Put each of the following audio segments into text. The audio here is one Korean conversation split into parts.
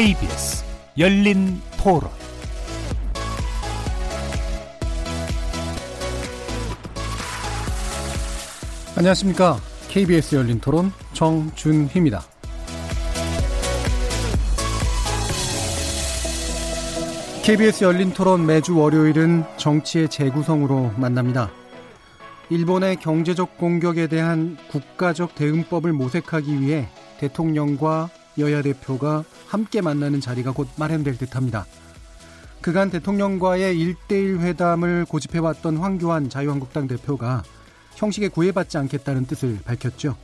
KBS 열린 토론 안녕하십니까. KBS 열린 토론 정준희입니다. KBS 열린 토론 매주 월요일은 정치의 재구성으로 만납니다. 일본의 경제적 공격에 대한 국가적 대응법을 모색하기 위해 대통령과 여야 대표가 함께 만나는 자리가 곧 마련될 듯합니다. 그간 대통령과의 1대1 회담을 고집해왔던 황교안 자유한국당 대표가 형식에 구애받지 않겠다는 뜻을 밝혔죠.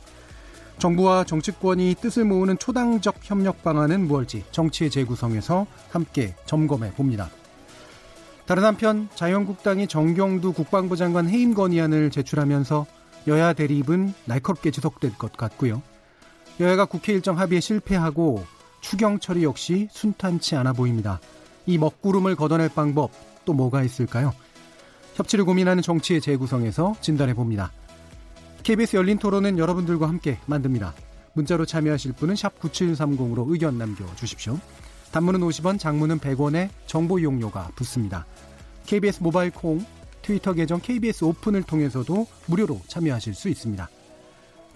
정부와 정치권이 뜻을 모으는 초당적 협력 방안은 무엇일지 정치의 재구성에서 함께 점검해 봅니다. 다른 한편 자유한국당이 정경두 국방부 장관 해임 건의안을 제출하면서 여야 대립은 날카롭게 지속될 것 같고요. 여야가 국회 일정 합의에 실패하고 추경 처리 역시 순탄치 않아 보입니다. 이 먹구름을 걷어낼 방법 또 뭐가 있을까요? 협치를 고민하는 정치의 재구성에서 진단해 봅니다. KBS 열린 토론은 여러분들과 함께 만듭니다. 문자로 참여하실 분은 9730으로 의견 남겨주십시오. 단문은 50원, 장문은 100원에 정보 이용료가 붙습니다. KBS 모바일 콩, 트위터 계정 KBS 오픈을 통해서도 무료로 참여하실 수 있습니다.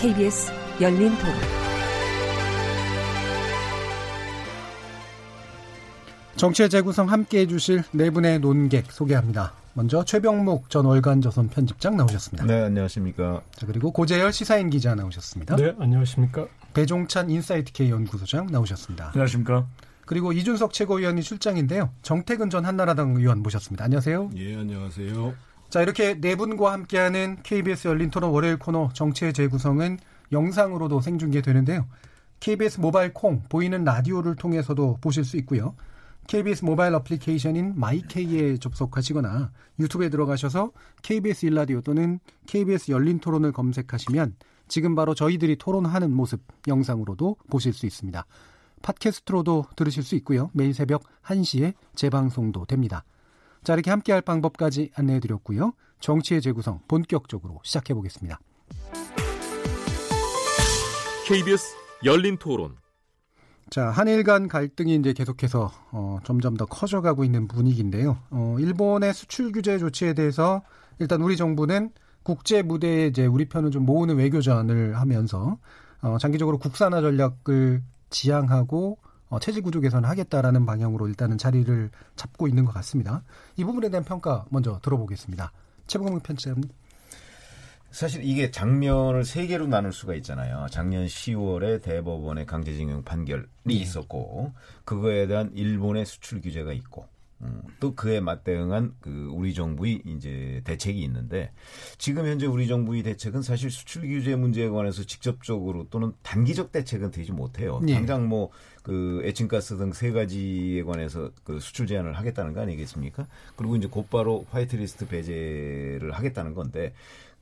KBS 열린 토론. 정치의 재구성 함께 해주실 네 분의 논객 소개합니다. 먼저 최병목 전 월간조선 편집장 나오셨습니다. 네, 안녕하십니까. 자, 그리고 고재열 시사인 기자 나오셨습니다. 네, 안녕하십니까. 배종찬 인사이트 K 연구소장 나오셨습니다. 안녕하십니까. 그리고 이준석 최고위원이 출장인데요. 정태근 전 한나라당 의원 모셨습니다. 안녕하세요. 예, 안녕하세요. 자, 이렇게 네 분과 함께하는 KBS 열린 토론 월요일 코너 정치의 재구성은 영상으로도 생중계되는데요. KBS 모바일 콩 보이는 라디오를 통해서도 보실 수 있고요. KBS 모바일 어플리케이션인 my K에 접속하시거나 유튜브에 들어가셔서 KBS 일라디오 또는 KBS 열린 토론을 검색하시면 지금 바로 저희들이 토론하는 모습 영상으로도 보실 수 있습니다. 팟캐스트로도 들으실 수 있고요. 매일 새벽 1시에 재방송도 됩니다. 자, 이렇게 함께 할 방법까지 안내해 드렸고요. 정치의 재구성 본격적으로 시작해 보겠습니다. KBS 열린 토론. 자, 한일 간 갈등이 이제 계속해서 어, 점점 더 커져가고 있는 분위기인데요. 어, 일본의 수출 규제 조치에 대해서 일단 우리 정부는 국제 무대에 이제 우리 편을 좀 모으는 외교전을 하면서 어, 장기적으로 국산화 전략을 지향하고 어, 체질 구조 개선을 하겠다라는 방향으로 일단은 자리를 잡고 있는 것 같습니다. 이 부분에 대한 평가 먼저 들어보겠습니다. 최봉근 편집장님. 사실 이게 장면을 세 개로 나눌 수가 있잖아요. 작년 10월에 대법원의 강제징용 판결이 네. 있었고 그거에 대한 일본의 수출 규제가 있고 음, 또 그에 맞대응한 그 우리 정부의 이제 대책이 있는데 지금 현재 우리 정부의 대책은 사실 수출 규제 문제에 관해서 직접적으로 또는 단기적 대책은 되지 못해요. 예. 당장 뭐 그 에칭가스 등 세 가지에 관해서 그 수출 제한을 하겠다는 거 아니겠습니까? 그리고 이제 곧바로 화이트리스트 배제를 하겠다는 건데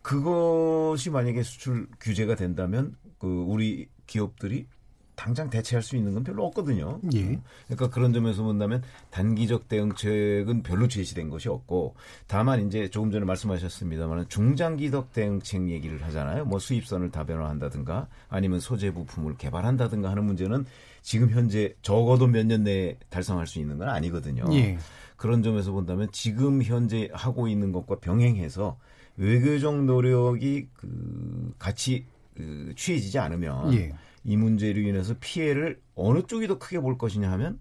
그것이 만약에 수출 규제가 된다면 그 우리 기업들이 당장 대체할 수 있는 건 별로 없거든요. 예. 그러니까 그런 점에서 본다면 단기적 대응책은 별로 제시된 것이 없고 다만 이제 조금 전에 말씀하셨습니다만 중장기적 대응책 얘기를 하잖아요. 뭐 수입선을 다변화한다든가 아니면 소재 부품을 개발한다든가 하는 문제는 지금 현재 적어도 몇 년 내에 달성할 수 있는 건 아니거든요. 예. 그런 점에서 본다면 지금 현재 하고 있는 것과 병행해서 외교적 노력이 그 같이 그 취해지지 않으면 예. 이 문제로 인해서 피해를 어느 쪽이 더 크게 볼 것이냐 하면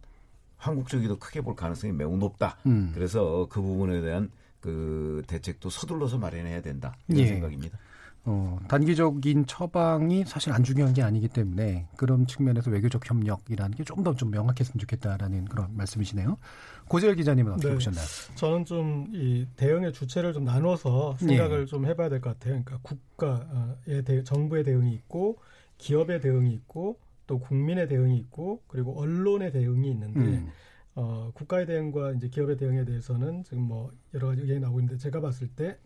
한국 쪽이 더 크게 볼 가능성이 매우 높다. 음. 그래서 그 부분에 대한 그 대책도 서둘러서 마련해야 된다. 이런 예. 생각입니다. 어, 단기적인 처방이 사실 안 중요한 게 아니기 때문에 그런 측면에서 외교적 협력이라는 게 좀 더좀 명확했으면 좋겠다라는 그런 말씀이시네요. 고재열 기자님은 어떻게 네. 보셨나요? 저는 좀 이 대응의 주체를 좀 나눠서 생각을 예. 좀 해봐야 될 것 같아요. 그러니까 국가의 대, 정부의 대응이 있고 기업의 대응이 있고 또 국민의 대응이 있고 그리고 언론의 대응이 있는데 음. 국가의 대응과 이제 기업의 대응에 대해서는 지금 뭐 여러 가지 의견이 나오고 있는데 제가 봤을 때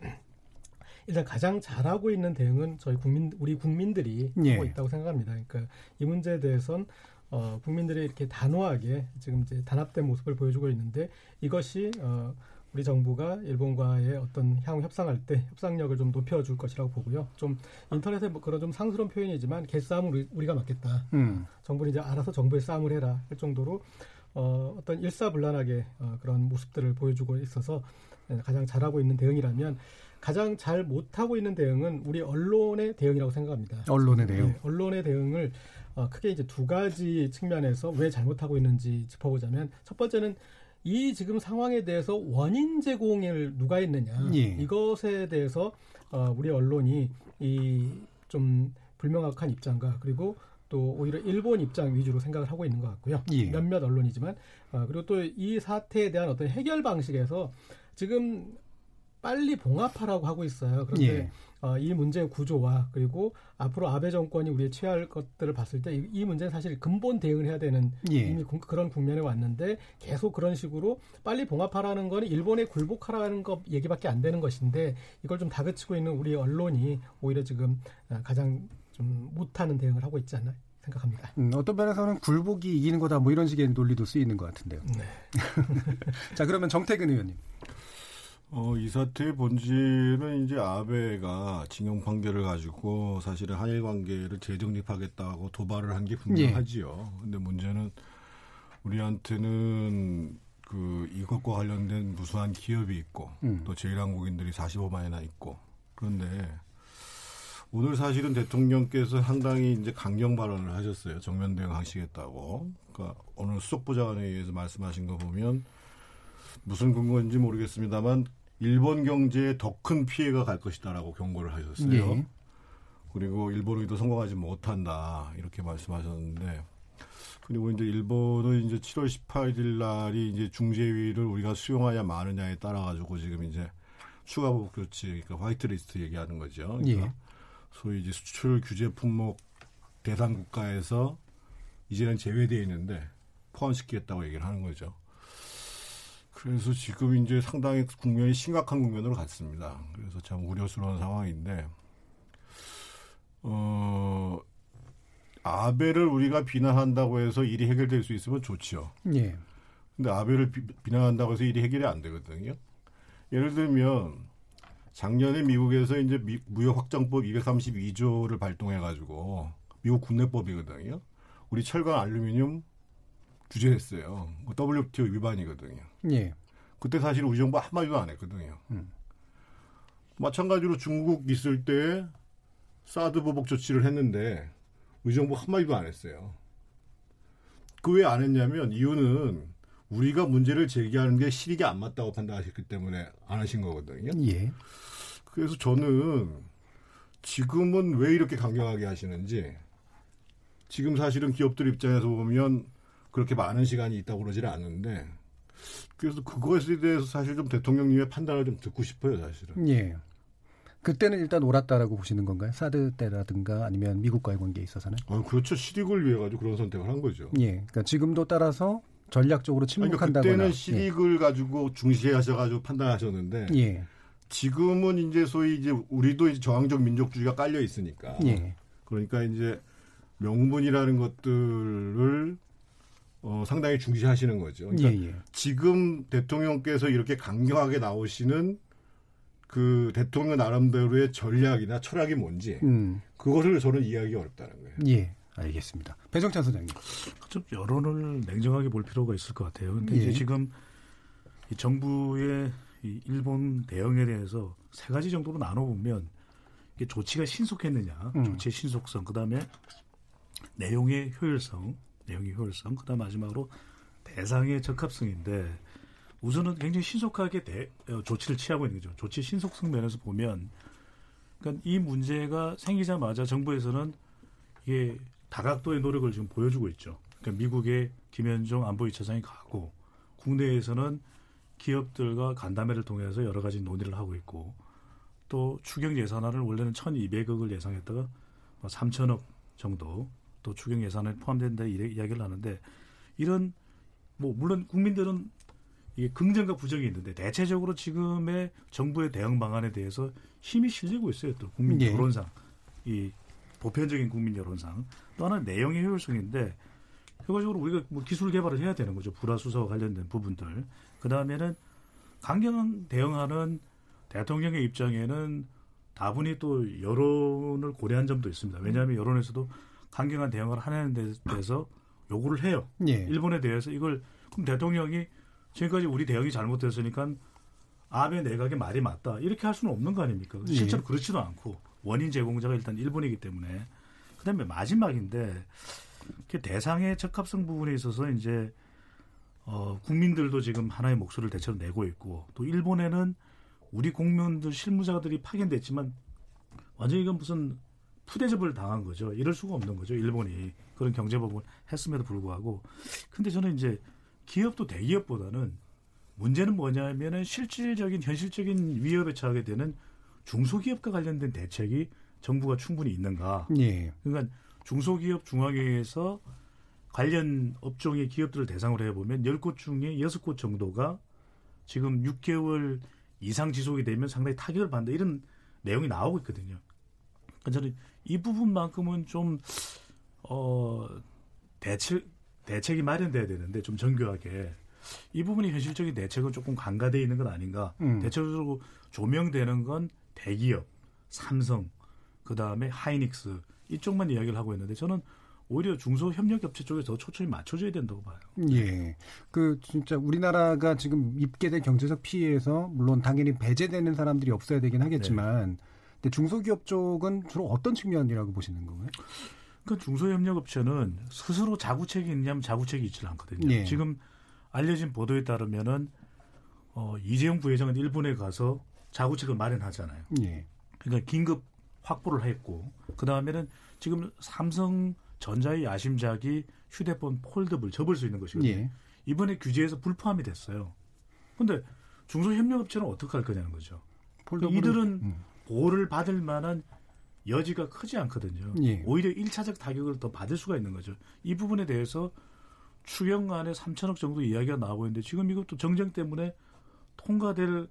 일단 가장 잘하고 있는 대응은 저희 국민 우리 국민들이 예. 하고 있다고 생각합니다. 그러니까 이 문제에 대해선 어, 국민들이 이렇게 단호하게 지금 이제 단합된 모습을 보여주고 있는데 이것이 어, 우리 정부가 일본과의 어떤 향후 협상할 때 협상력을 좀 높여줄 것이라고 보고요. 좀 인터넷에 뭐 그런 좀 상스러운 표현이지만 개싸움은 우리, 우리가 맞겠다. 음. 정부는 이제 알아서 정부의 싸움을 해라 할 정도로 어, 어떤 일사불란하게 어, 그런 모습들을 보여주고 있어서 예, 가장 잘하고 있는 대응이라면 가장 잘 못하고 있는 대응은 우리 언론의 대응이라고 생각합니다. 언론의 대응. 네, 언론의 대응을 어, 크게 이제 두 가지 측면에서 왜 잘못하고 있는지 짚어보자면 첫 번째는 이 지금 상황에 대해서 원인 제공을 누가 했느냐 예. 이것에 대해서 어, 우리 언론이 이 좀 불명확한 입장과 그리고 또 오히려 일본 입장 위주로 생각을 하고 있는 것 같고요. 예. 몇몇 언론이지만 어, 그리고 또 이 사태에 대한 어떤 해결 방식에서 지금 빨리 봉합하라고 하고 있어요. 그런데 예. 어, 이 문제의 구조와 그리고 앞으로 아베 정권이 우리의 취할 것들을 봤을 때이 문제는 사실 근본 대응을 해야 되는 예. 이미 구- 그런 국면에 왔는데 계속 그런 식으로 빨리 봉합하라는 거는 일본에 굴복하라는 것 얘기밖에 안 되는 것인데 이걸 좀 다그치고 있는 우리 언론이 오히려 지금 어, 가장 좀 못하는 대응을 하고 있지 않나 생각합니다. 음, 어떤 면에서는 굴복이 이기는 거다 뭐 이런 식의 논리도 쓰이는 것 같은데요. 네. 자 그러면 정태근 의원님. 어, 이 사태의 본질은 이제 아베가 징용 판결을 가지고 사실은 한일 관계를 재정립하겠다고 도발을 한 게 분명하지요. 근데 문제는 우리한테는 그 이것과 관련된 무수한 기업이 있고 음. 또 제일한국인들이 45만이나 있고 그런데 오늘 사실은 대통령께서 상당히 이제 강경 발언을 하셨어요. 정면 대응하시겠다고. 그러니까 오늘 수석부장관에 의해서 말씀하신 거 보면 무슨 근거인지 모르겠습니다만 일본 경제에 더 큰 피해가 갈 것이다라고 경고를 하셨어요. 예. 그리고 일본의도 성공하지 못한다 이렇게 말씀하셨는데 그리고 이제 일본은 이제 7월 18일 날이 이제 중재위를 우리가 수용하냐 마느냐에 따라 가지고 지금 이제 추가 보복 조치 그러니까 화이트리스트 얘기하는 거죠. 그러니까 예. 소위 이제 수출 규제 품목 대상 국가에서 이제는 제외되어 있는데 포함시키겠다고 얘기를 하는 거죠. 그래서 지금 이제 상당히 국면이 심각한 국면으로 갔습니다. 그래서 참 우려스러운 상황인데, 어, 아베를 우리가 비난한다고 해서 일이 해결될 수 있으면 좋지요. 예. 근데 아베를 비, 비난한다고 해서 일이 해결이 안 되거든요. 예를 들면 작년에 미국에서 이제 미- 무역 확장법 232조를 발동해 가지고 미국 국내법이거든요. 우리 철강 알루미늄 규제했어요. 그 WTO 위반이거든요. 예. 그때 사실 우리 정부 한마디도 안 했거든요. 음. 마찬가지로 중국 있을 때 사드 보복 조치를 했는데 우리 정부 한마디도 안 했어요. 그 왜 안 했냐면 이유는 우리가 문제를 제기하는 게 실익이 안 맞다고 판단하셨기 때문에 안 하신 거거든요. 예. 그래서 저는 지금은 왜 이렇게 강경하게 하시는지 지금 사실은 기업들 입장에서 보면 그렇게 많은 시간이 있다고 그러지는 않는데 그래서 그것에 대해서 사실 좀 대통령님의 판단을 좀 듣고 싶어요 사실은 예. 그때는 일단 옳았다라고 보시는 건가요? 사드 때라든가 아니면 미국과의 관계에 있어서는? 아, 그렇죠 실익을 위해 가지고 그런 선택을 한 거죠 예. 그러니까 지금도 따라서 전략적으로 그러니까 침묵한다거나. 그때는 실익을 가지고 중시하셔가지고 판단하셨는데 예. 예. 지금은 이제 소위 이제 우리도 이제 저항적 민족주의가 깔려 있으니까 예. 그러니까 이제 명분이라는 것들을 어, 상당히 중시하시는 거죠. 예. 그러니까 예. 지금 대통령께서 이렇게 강경하게 나오시는 그 대통령 나름대로의 전략이나 철학이 뭔지 음. 그것을 저는 이해하기 어렵다는 거예요. 예. 알겠습니다. 배정찬 소장님. 좀 여론을 냉정하게 볼 필요가 있을 것 같아요. 근데 예. 이제 지금 이 정부의 이 일본 대응에 대해서 세 가지 정도로 나눠보면 이게 조치가 신속했느냐, 음. 조치의 신속성, 그 다음에 내용의 효율성, 내용의 효율성, 그 다음 마지막으로 대상의 적합성인데 우선은 굉장히 신속하게 대, 어, 조치를 취하고 있는 거죠. 조치 신속성 면에서 보면 그러니까 이 문제가 생기자마자 정부에서는 이게 다각도의 노력을 지금 보여주고 있죠. 그러니까 미국의 김현종 안보 2차장이 가고 국내에서는 기업들과 간담회를 통해서 여러 가지 논의를 하고 있고 또 추경 예산안을 원래는 1,200억을 예상했다가 3천억 정도 또 추경 예산에 포함된다 이야기를 하는데 이런 뭐 물론 국민들은 이게 긍정과 부정이 있는데 대체적으로 지금의 정부의 대응 방안에 대해서 힘이 실리고 있어요. 또 국민 예. 여론상 이 보편적인 국민 여론상 또 하나는 내용의 효율성인데 결과적으로 우리가 뭐 기술 개발을 해야 되는 거죠. 불화수소와 관련된 부분들. 그 다음에는 강경 대응하는 대통령의 입장에는 다분히 또 여론을 고려한 점도 있습니다. 왜냐하면 여론에서도 강경한 대응을 하는 데 대해서 요구를 해요. 예. 일본에 대해서 이걸 그럼 대통령이 지금까지 우리 대응이 잘못됐으니까 아베 내각의 말이 맞다 이렇게 할 수는 없는 거 아닙니까? 예. 실제로 그렇지도 않고 원인 제공자가 일단 일본이기 때문에 그다음에 마지막인데 대상의 적합성 부분에 있어서 이제 어, 국민들도 지금 하나의 목소리를 대체로 내고 있고 또 일본에는 우리 공무원들 실무자들이 파견됐지만 완전히 이건 무슨 푸대접을 당한 거죠. 이럴 수가 없는 거죠. 일본이 그런 경제법을 했음에도 불구하고 근데 저는 이제 기업도 대기업보다는 문제는 뭐냐면은 실질적인 현실적인 위협에 처하게 되는 중소기업과 관련된 대책이 정부가 충분히 있는가. 예. 그러니까 중소기업 중앙회에서 관련 업종의 기업들을 대상으로 해보면 10곳 중에 6곳 정도가 지금 6개월 이상 지속이 되면 상당히 타격을 받는다. 이런 내용이 나오고 있거든요. 그러니까 저는 이 부분만큼은 좀, 어, 대책, 대책이 마련돼야 되는데 좀 정교하게 이 부분이 현실적인 대책은 조금 간과되어 있는 건 아닌가. 음. 대체적으로 조명되는 건 대기업, 삼성, 그 다음에 하이닉스 이쪽만 이야기를 하고 있는데 저는 오히려 중소 협력 업체 쪽에 더 초점이 맞춰져야 된다고 봐요. 예. 그 진짜 우리나라가 지금 입게 된 경제적 피해에서 물론 당연히 배제되는 사람들이 없어야 되긴 하겠지만 근데 중소기업 쪽은 주로 어떤 측면이라고 보시는 건가요? 그 중소협력업체는 스스로 자구책이 있냐면 자구책이 있지 않거든요. 예. 지금 알려진 보도에 따르면은 어, 이재용 부회장은 일본에 가서 자구책을 마련하잖아요. 예. 그러니까 긴급 확보를 했고 그 다음에는 지금 삼성 전자의 야심작이 휴대폰 foldable 접을 수 있는 것이거든요. 예. 이번에 규제에서 불포함이 됐어요. 근데 중소협력업체는 어떻게 할 거냐는 거죠. foldable은- 이들은 음. 보호를 받을 만한 여지가 크지 않거든요. 예. 오히려 1차적 타격을 더 받을 수가 있는 거죠. 이 부분에 대해서 추경안에 3천억 정도 이야기가 나오고 있는데 지금 이것도 정쟁 때문에 통과될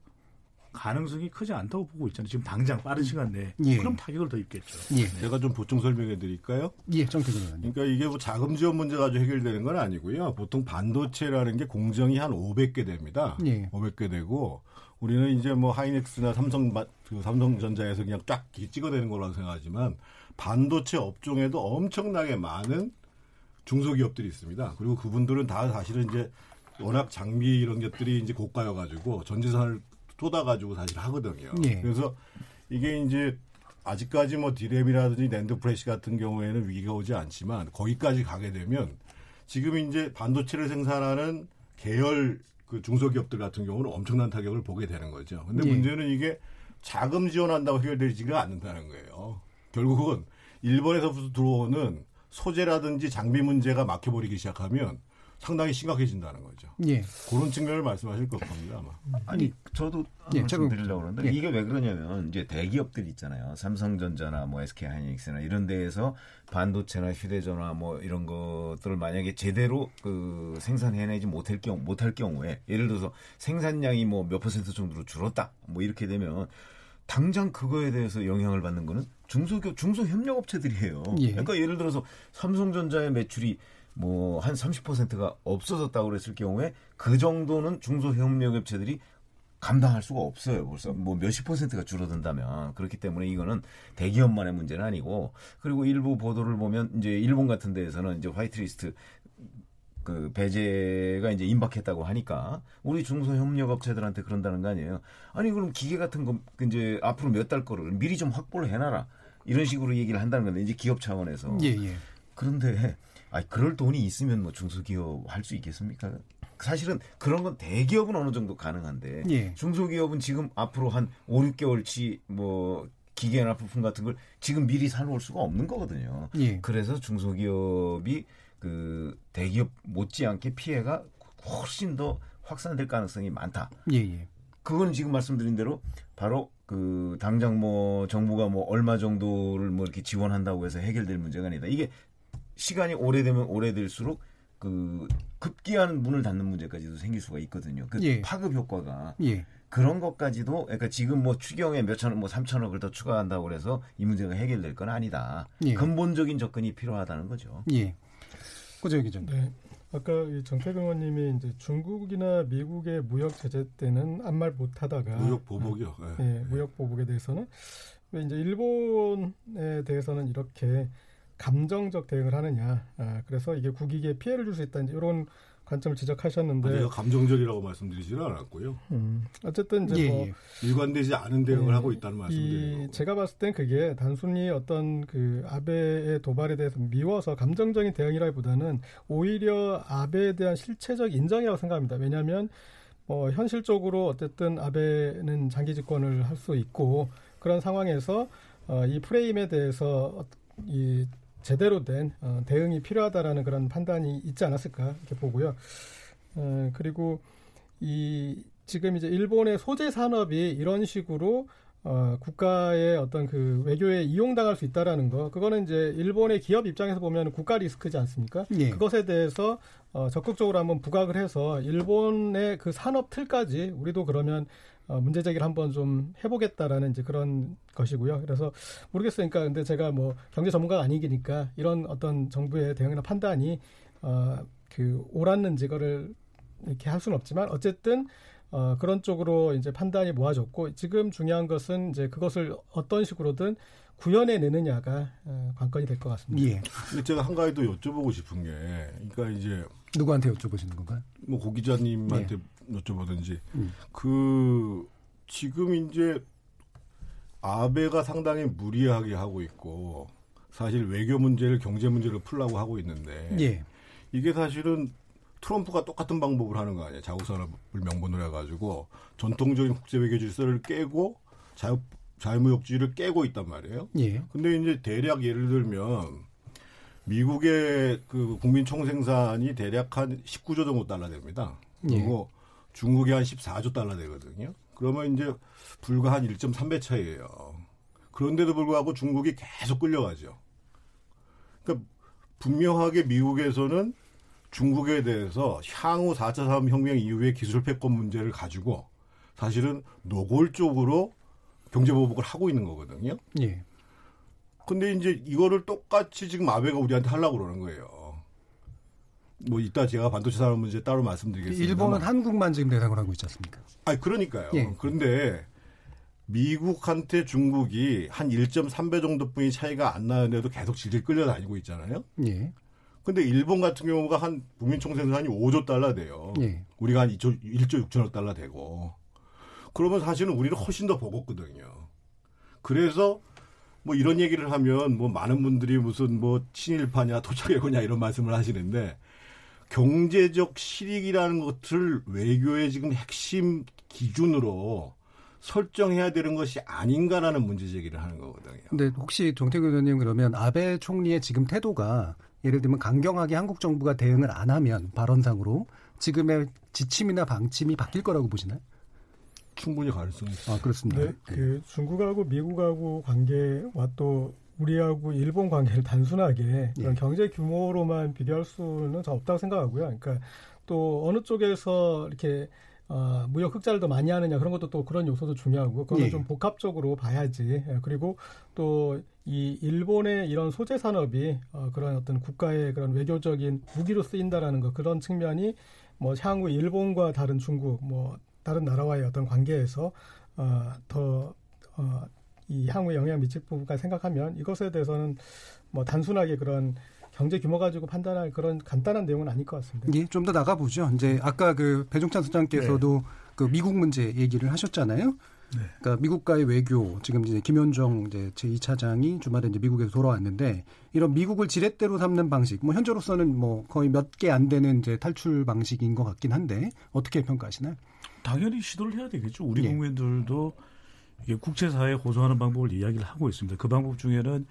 가능성이 크지 않다고 보고 있잖아요. 지금 당장 빠른 시간 내에. 예. 그럼 타격을 더 입겠죠. 예. 제가 좀 보충 설명해 드릴까요? 예, 정태진 의원님. 그러니까 이게 뭐 자금 지원 문제 가지고 해결되는 건 아니고요. 보통 반도체라는 게 공정이 한 500개 됩니다. 예. 500개 되고 우리는 이제 뭐 하이닉스나 삼성 바- 그 삼성전자에서 그냥 쫙 찍어대는 거라고 생각하지만 반도체 업종에도 엄청나게 많은 중소기업들이 있습니다. 그리고 그분들은 다 사실은 이제 워낙 장비 이런 것들이 이제 고가여 가지고 전재산을 쏟아 가지고 사실 하거든요. 예. 그래서 이게 이제 아직까지 뭐 디램이라든지 NAND flash 같은 경우에는 위기가 오지 않지만 거기까지 가게 되면 지금 이제 반도체를 생산하는 계열 그 중소기업들 같은 경우는 엄청난 타격을 보게 되는 거죠. 근데 예. 문제는 이게 자금 지원한다고 해결되지가 않는다는 거예요. 결국은 일본에서 부터 들어오는 소재라든지 장비 문제가 막혀버리기 시작하면 상당히 심각해진다는 거죠. 예. 그런 측면을 말씀하실 것 같습니다, 아마. 아니 저도 예, 예, 제가- 말씀드리려고 그러는데 예. 이게 왜 그러냐면 이제 대기업들 있잖아요. 삼성전자나 뭐 SK 하이닉스나 이런 데에서 반도체나 휴대전화 뭐 이런 것들을 만약에 제대로 그 생산해내지 못할 경우 못할 경우에 예를 들어서 생산량이 뭐 몇 퍼센트 정도로 줄었다. 뭐 이렇게 되면 당장 그거에 대해서 영향을 받는 거는 중소기업 중소협력업체들이에요. 예. 그러니까 예를 들어서 삼성전자의 매출이 뭐 한 30%가 없어졌다고 그랬을 경우에 그 정도는 중소협력업체들이 감당할 수가 없어요. 벌써 뭐 몇십 퍼센트가 줄어든다면 그렇기 때문에 이거는 대기업만의 문제는 아니고 그리고 일부 보도를 보면 이제 일본 같은 데에서는 이제 화이트리스트 그 배제가 이제 임박했다고 하니까 우리 중소협력업체들한테 그런다는 거 아니에요. 아니 그럼 기계 같은 거 이제 앞으로 몇 달 거를 미리 좀 확보를 해놔라 이런 식으로 얘기를 한다는 건데 이제 기업 차원에서 예, 예. 그런데 아 그럴 돈이 있으면 뭐 중소기업 할 수 있겠습니까? 사실은 그런 건 대기업은 어느 정도 가능한데 예. 중소기업은 지금 앞으로 한 5, 6개월치 뭐 기계나 부품 같은 걸 지금 미리 사놓을 수가 없는 거거든요. 예. 그래서 중소기업이 그 대기업 못지않게 피해가 훨씬 더 확산될 가능성이 많다. 예, 예. 그건 지금 말씀드린 대로 바로 그 당장 뭐 정부가 뭐 얼마 정도를 뭐 이렇게 지원한다고 해서 해결될 문제가 아니다. 이게 시간이 오래되면 오래될수록 그 급기야는 문을 닫는 문제까지도 생길 수가 있거든요. 그 예. 파급 효과가 예. 그런 것까지도 그러니까 지금 뭐 추경에 몇천억 뭐 삼천억을 더 추가한다고 그래서 이 문제가 해결될 건 아니다. 예. 근본적인 접근이 필요하다는 거죠. 예. 고재혁 기자. 네. 아까 이 정태근 의원님이 이제 중국이나 미국의 무역 제재 때는 아무 말 못하다가 무역 보복이요. 예. 예, 무역 보복에 대해서는 왜 이제 일본에 대해서는 이렇게 감정적 대응을 하느냐. 아, 그래서 이게 국익에 피해를 줄 수 있다. 이제 이런 관점을 지적하셨는데, 제가 감정적이라고 말씀드리지는 않았고요. 음, 어쨌든 이제 예, 뭐 예. 일관되지 않은 대응을 네, 하고 있다는 거고. 제가 봤을 땐 그게 단순히 어떤 그 아베의 도발에 대해서 미워서 감정적인 대응이라기보다는 오히려 아베에 대한 실체적 인정이라고 생각합니다. 왜냐하면 뭐 현실적으로 어쨌든 아베는 장기 집권을 할 수 있고 그런 상황에서 어, 이 프레임에 대해서 어, 이 제대로 된 어, 대응이 필요하다라는 그런 판단이 있지 않았을까 이렇게 보고요. 어, 그리고 이 지금 이제 일본의 소재 산업이 이런 식으로 어, 국가의 어떤 그 외교에 이용당할 수 있다라는 거, 그거는 이제 일본의 기업 입장에서 보면 국가 리스크지 않습니까? 예. 그것에 대해서 어, 적극적으로 한번 부각을 해서 일본의 그 산업 틀까지 우리도 그러면 어, 문제 제기를 한번 좀 해보겠다라는 이제 그런 것이고요. 그래서 모르겠어요. 그러니까 근데 제가 뭐 경제 전문가가 아니기니까 이런 어떤 정부의 대응이나 판단이 어, 그 옳았는지 그거를 이렇게 할 수는 없지만 어쨌든 어, 그런 쪽으로 이제 판단이 모아졌고 지금 중요한 것은 이제 그것을 어떤 식으로든 구현해 내느냐가 어, 관건이 될 것 같습니다. 예. 근데 제가 한 가지 더 여쭤보고 싶은 게, 그러니까 이제 누구한테 여쭤보시는 건가요? 뭐 고 기자님한테 여쭤보든지 음. 그 지금 이제 아베가 상당히 무리하게 하고 있고 사실 외교 문제를 경제 문제로 풀라고 하고 있는데 예. 이게 사실은 트럼프가 똑같은 방법을 하는 거 아니에요. 자국산업을 명분으로 해가지고 전통적인 국제 외교 질서를 깨고 자유 자유무역주의를 깨고 있단 말이에요. 예. 근데 이제 대략 예를 들면 미국의 그 국민 총생산이 대략 한 19조 정도 달러 됩니다. 그리고 중국이 한 14조 달러 되거든요. 그러면 이제 불과 한 1.3배 차이예요. 그런데도 불구하고 중국이 계속 끌려가죠. 그러니까 분명하게 미국에서는 중국에 대해서 향후 4차 산업혁명 이후의 기술 패권 문제를 가지고 사실은 노골적으로 경제 보복을 하고 있는 거거든요. 예. 근데 이제 이거를 똑같이 지금 아베가 우리한테 하려고 그러는 거예요. 뭐 이따 제가 반도체 산업 문제 따로 말씀드리겠습니다. 일본은 한국만 지금 대상으로 하고 있지 않습니까? 아니 그러니까요. 예. 그런데 미국한테 중국이 한 1.3배 정도뿐이 차이가 안 나는데도 계속 질질 끌려다니고 있잖아요. 예. 근데 일본 같은 경우가 한 국민 총 생산이 5조 달러 돼요. 예. 우리가 한 2조, 1조 6천억 달러 되고. 그러면 사실은 우리는 훨씬 더 버겁거든요. 그래서 뭐 이런 얘기를 하면 뭐 많은 분들이 무슨 뭐 친일파냐 도착해고냐 이런 말씀을 하시는데 경제적 실익이라는 것을 외교의 지금 핵심 기준으로 설정해야 되는 것이 아닌가라는 문제 제기를 하는 거거든요. 근데 혹시 정태근 의원님 그러면 아베 총리의 지금 태도가 예를 들면 강경하게 한국 정부가 대응을 안 하면 발언상으로 지금의 지침이나 방침이 바뀔 거라고 보시나요? 충분히 가능성이 있어요. 아 그렇습니다. 네, 그 중국하고 미국하고 관계와 또 우리하고 일본 관계를 단순하게 그런 경제 규모로만 비교할 수는 저 없다고 생각하고요. 그러니까 또 어느 쪽에서 이렇게 어, 무역 흑자를 더 많이 하느냐 그런 것도 또 그런 요소도 중요하고 그거는 예. 좀 복합적으로 봐야지. 예, 그리고 또 이 일본의 이런 소재 산업이 어, 그런 어떤 국가의 그런 외교적인 무기로 쓰인다라는 거 그런 측면이 뭐 향후 일본과 다른 중국 뭐 다른 나라와의 어떤 관계에서 어, 더 어, 이 향후에 영향을 미칠 부분까지 생각하면 이것에 대해서는 뭐 단순하게 그런 경제 규모 가지고 판단할 그런 간단한 내용은 아닐 것 같습니다. 예, 좀 더 나가보죠. 이제 아까 그 배종찬 소장께서도 그 미국 문제 얘기를 하셨잖아요. 그러니까 미국과의 외교 지금 이제 김현정 이제 제2차장이 주말에 이제 미국에서 돌아왔는데 이런 미국을 지렛대로 삼는 방식, 뭐 현재로서는 뭐 거의 몇 개 안 되는 이제 탈출 방식인 것 같긴 한데 어떻게 평가하시나요? 당연히 시도를 해야 되겠죠. 우리 예. 국민들도 이게 국제사회에 호소하는 방법을 이야기를 하고 있습니다. 그 방법 중에는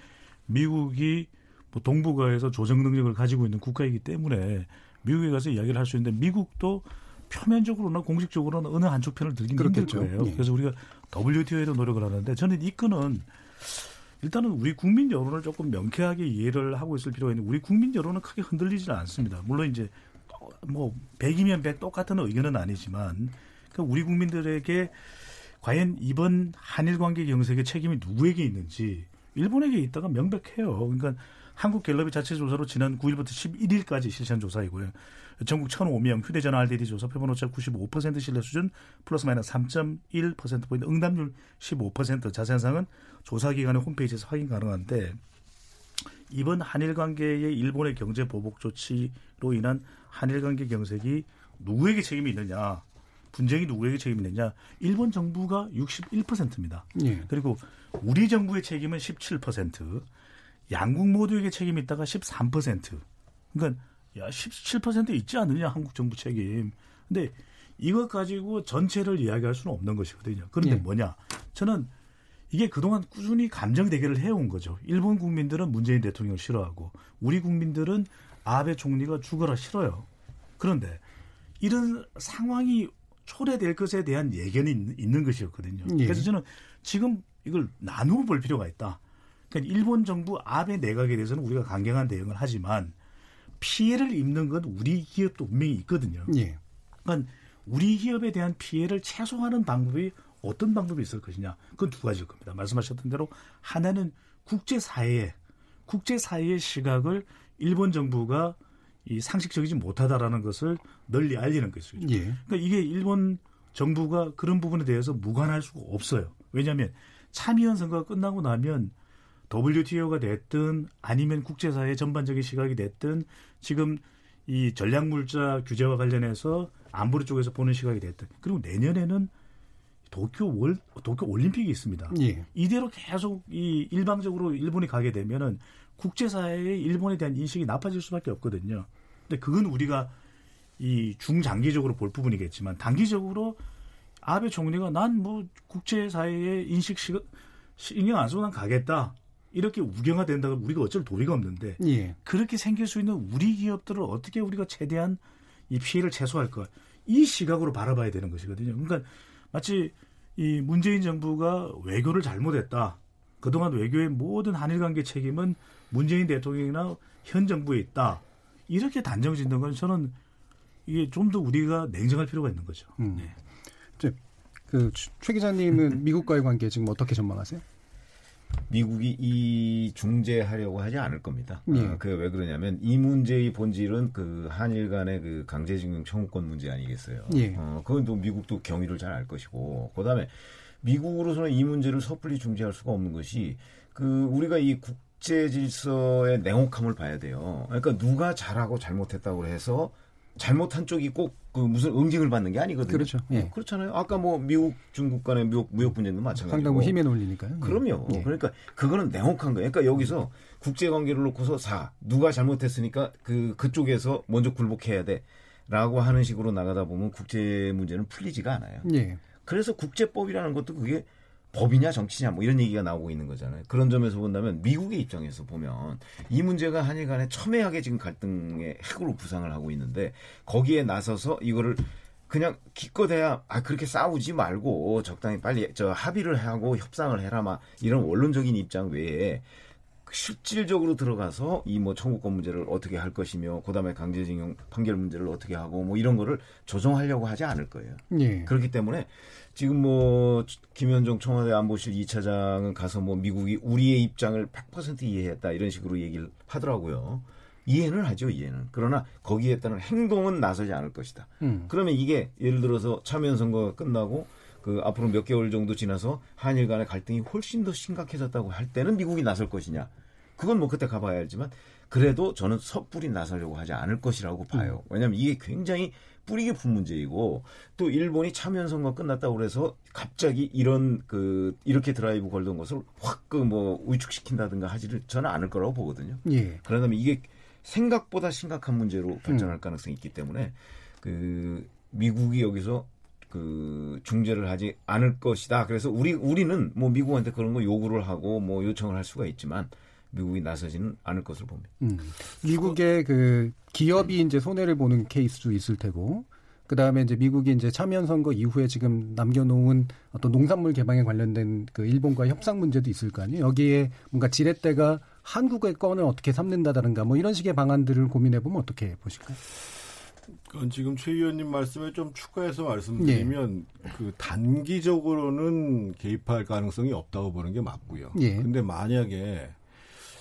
미국이 뭐 동북아에서 조정 능력을 가지고 있는 국가이기 때문에 미국에 가서 이야기를 할 수 있는데 미국도 표면적으로나 공식적으로는 어느 한쪽 편을 들긴 힘들 그렇겠죠. 거예요. 예. 그래서 우리가 WTO에도 노력을 하는데 저는 이 건은 일단은 우리 국민 여론을 조금 명쾌하게 이해를 하고 있을 필요가 있는데 우리 국민 여론은 크게 흔들리지는 않습니다. 물론 이제 뭐 100이면 100 똑같은 의견은 아니지만 그 우리 국민들에게 과연 이번 한일 관계 경색의 책임이 누구에게 있는지 일본에게 있다가 명백해요. 그러니까 한국 갤럽이 자체 조사로 지난 9일부터 11일까지 실시한 조사이고요. 전국 1,005명 휴대전화 RDD 조사 표본 오차 95% 신뢰 수준 플러스 마이너스 3.1%포인트 응답률 15% 자세한 사항은 조사 기관의 홈페이지에서 확인 가능한데 이번 한일 관계의 일본의 경제 보복 조치로 인한 한일 관계 경색이 누구에게 책임이 있느냐 분쟁이 누구에게 책임이 있느냐 일본 정부가 61%입니다. 예. 그리고 우리 정부의 책임은 17%, 양국 모두에게 책임이 있다가 13%. 그러니까 야 17% 있지 않느냐 한국 정부 책임. 근데 이것 가지고 전체를 이야기할 수는 없는 것이거든요. 그런데 예. 뭐냐? 저는 이게 그동안 꾸준히 감정 대결을 해온 거죠. 일본 국민들은 문재인 대통령을 싫어하고 우리 국민들은 아베 총리가 죽어라 싫어요. 그런데 이런 상황이 초래될 것에 대한 예견이 있- 있는 것이었거든요. 예. 그래서 저는 지금 이걸 나누어 볼 필요가 있다. 그러니까 일본 정부 아베 내각에 대해서는 우리가 강경한 대응을 하지만 피해를 입는 건 우리 기업도 분명히 있거든요. 예. 그러니까 우리 기업에 대한 피해를 최소화하는 방법이 어떤 방법이 있을 것이냐. 그건 두 가지일 겁니다. 말씀하셨던 대로 하나는 국제사회에 국제사회의 시각을 일본 정부가 이 상식적이지 못하다라는 것을 널리 알리는 것이죠. 예. 그러니까 이게 일본 정부가 그런 부분에 대해서 무관할 수가 없어요. 왜냐하면 참의원 선거가 끝나고 나면 WTO가 됐든 아니면 국제사회 전반적인 시각이 됐든 지금 이 전략물자 규제와 관련해서 안보리 쪽에서 보는 시각이 됐든 그리고 내년에는 도쿄 월 도쿄 올림픽이 있습니다. 예. 이대로 계속 이 일방적으로 일본이 가게 되면은 국제사회의 일본에 대한 인식이 나빠질 수밖에 없거든요. 근데 그건 우리가 이 중장기적으로 볼 부분이겠지만 단기적으로 아베 총리가 난 뭐 국제사회의 인식 시 신경 안 쓰고 난 가겠다. 이렇게 우경화 된다고 우리가 어쩔 도리가 없는데 예. 그렇게 생길 수 있는 우리 기업들을 어떻게 우리가 최대한 이 피해를 최소화할까 이 시각으로 바라봐야 되는 것이거든요. 그러니까 마치 이 문재인 정부가 외교를 잘못했다. 그동안 외교의 모든 한일 관계 책임은 문재인 대통령이나 현 정부에 있다. 이렇게 단정 짓는 건 저는 이게 좀 더 우리가 냉정할 필요가 있는 거죠. 음. 네. 그최 기자님은 미국과의 관계 지금 어떻게 전망하세요? 미국이 이 중재하려고 하지 않을 겁니다. 예. 어, 그왜 그러냐면 이 문제의 본질은 그 한일 간의 그 강제징용 청구권 문제 아니겠어요. 예. 어, 그건 또 미국도 경위를 잘 알 것이고, 그다음에 미국으로서는 이 문제를 섣불리 중재할 수가 없는 것이 그 우리가 이 국 제 질서의 냉혹함을 봐야 돼요. 그러니까 누가 잘하고 잘못했다고 해서 잘못한 쪽이 꼭 그 무슨 응징을 받는 게 아니거든요. 그렇죠. 예. 그렇잖아요. 아까 뭐 미국 중국 간의 무역, 무역 분쟁도 마찬가지고. 상당 부 힘에 놀리니까요. 그럼요. 예. 그러니까 그거는 냉혹한 거예요. 그러니까 여기서 국제 관계를 놓고서 사 누가 잘못했으니까 그 그쪽에서 먼저 굴복해야 돼라고 하는 식으로 나가다 보면 국제 문제는 풀리지가 않아요. 예. 그래서 국제법이라는 것도 그게 법이냐 정치냐 뭐 이런 얘기가 나오고 있는 거잖아요. 그런 점에서 본다면 미국의 입장에서 보면 이 문제가 한일 간에 첨예하게 지금 갈등의 핵으로 부상을 하고 있는데 거기에 나서서 이거를 그냥 기껏해야 아 그렇게 싸우지 말고 적당히 빨리 저 합의를 하고 협상을 해라 막 이런 원론적인 입장 외에 실질적으로 들어가서 이 뭐 청구권 문제를 어떻게 할 것이며 그다음에 강제징용 판결 문제를 어떻게 하고 뭐 이런 거를 조정하려고 하지 않을 거예요. 예. 그렇기 때문에 지금 뭐 김현정 청와대 안보실 2차장은 가서 뭐 미국이 우리의 입장을 100% 이해했다 이런 식으로 얘기를 하더라고요. 이해는 하죠, 이해는. 그러나 거기에 따른 행동은 나서지 않을 것이다. 음. 그러면 이게 예를 들어서 참여연 선거가 끝나고 그 앞으로 몇 개월 정도 지나서 한일 간의 갈등이 훨씬 더 심각해졌다고 할 때는 미국이 나설 것이냐. 그건 뭐 그때 가봐야 알지만 그래도 저는 섣불리 나서려고 하지 않을 것이라고 봐요. 왜냐하면 이게 굉장히 뿌리 깊은 문제이고 또 일본이 참여연 선거 끝났다고 그래서 갑자기 이런 그 이렇게 드라이브 걸던 것을 확 그 뭐 위축시킨다든가 하지를 저는 않을 거라고 보거든요. 예. 그러다면 이게 생각보다 심각한 문제로 발전할 가능성이 있기 때문에 그 미국이 여기서 그 중재를 하지 않을 것이다. 그래서 우리 우리는 뭐 미국한테 그런 거 요구를 하고 뭐 요청을 할 수가 있지만 미국이 나서지는 않을 것으로 봅니다. 음. 미국의 그 기업이 이제 손해를 보는 케이스도 있을 테고 그 다음에 이제 미국이 이제 참여 선거 이후에 지금 남겨놓은 어떤 농산물 개방에 관련된 그 일본과 협상 문제도 있을 거 아니에요. 여기에 뭔가 지렛대가 한국의 건을 어떻게 삼는다든가 뭐 이런 식의 방안들을 고민해 보면 어떻게 보실까요? 그건 지금 최 의원님 말씀에 좀 추가해서 말씀드리면 예. 그 단기적으로는 개입할 가능성이 없다고 보는 게 맞고요. 예. 근데 만약에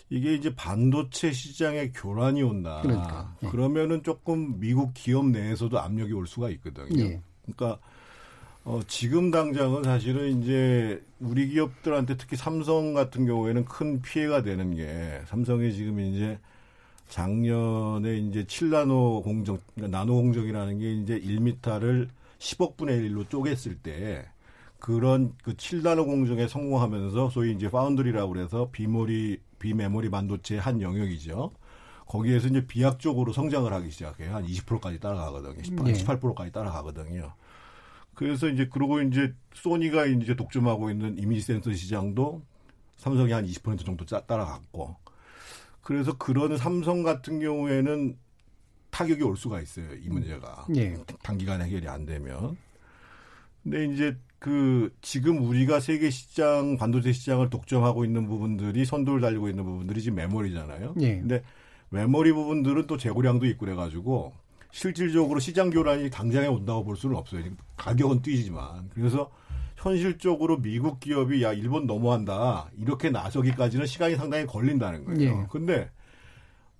이게 이제 반도체 시장에 교란이 온다. 그러니까. 예. 그러면은 조금 미국 기업 내에서도 압력이 올 수가 있거든요. 예. 그러니까 어, 지금 당장은 사실은 이제 우리 기업들한테 특히 삼성 같은 경우에는 큰 피해가 되는 게 삼성이 지금 이제 작년에 이제 7나노 공정, 그러니까 나노 공정이라는 게 이제 1미터를 10억 분의 1로 쪼갰을 때 그런 그 7나노 공정에 성공하면서 소위 이제 파운드리라고 그래서 비모리 비메모리 반도체 한 영역이죠. 거기에서 이제 비약적으로 성장을 하기 시작해요. 한 20%까지 따라가거든요. 18, 18%까지 따라가거든요. 그래서 이제 그러고 이제 소니가 이제 독점하고 있는 이미지 센서 시장도 삼성이 한 20% 정도 따라갔고 그래서 그런 삼성 같은 경우에는 타격이 올 수가 있어요. 이 문제가. 예. 단기간에 해결이 안 되면. 근데 이제 그 지금 우리가 세계 시장 반도체 시장을 독점하고 있는 부분들이 선도를 달리고 있는 부분들이 지금 메모리잖아요. 예. 근데 메모리 부분들은 또 재고량도 있고 그래가지고 실질적으로 시장 교란이 당장에 온다고 볼 수는 없어요. 가격은 뛰지만 그래서 현실적으로 미국 기업이 야 일본 너무한다 이렇게 나서기까지는 시간이 상당히 걸린다는 거예요. 예. 근데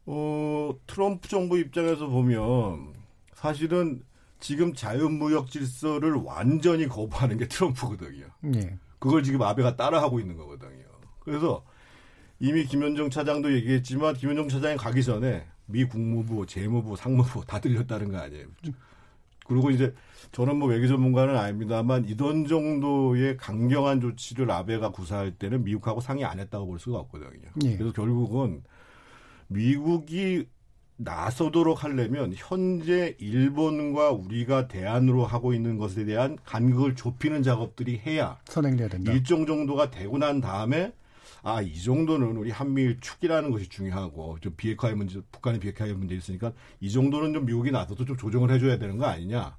어 트럼프 정부 입장에서 보면 사실은 지금 자유무역 질서를 완전히 거부하는 게 트럼프거든요. 예. 그걸 지금 아베가 따라하고 있는 거거든요. 그래서 이미 김현정 차장도 얘기했지만 김현정 차장이 가기 전에 미 국무부, 재무부, 상무부 다 들렸다는 거 아니에요. 그리고 이제 저는 뭐 외교 전문가는 아닙니다만 이런 정도의 강경한 조치를 아베가 구사할 때는 미국하고 상의 안 했다고 볼 수가 없거든요. 예. 그래서 결국은 미국이 나서도록 하려면 현재 일본과 우리가 대안으로 하고 있는 것에 대한 간극을 좁히는 작업들이 해야 선행돼야 된다. 일정 정도가 되고 난 다음에 아, 이 정도는 우리 한미일 축이라는 것이 중요하고 좀 비핵화의 문제, 북한의 비핵화의 문제 있으니까 이 정도는 좀 미국이 나서도 좀 조정을 해줘야 되는 거 아니냐.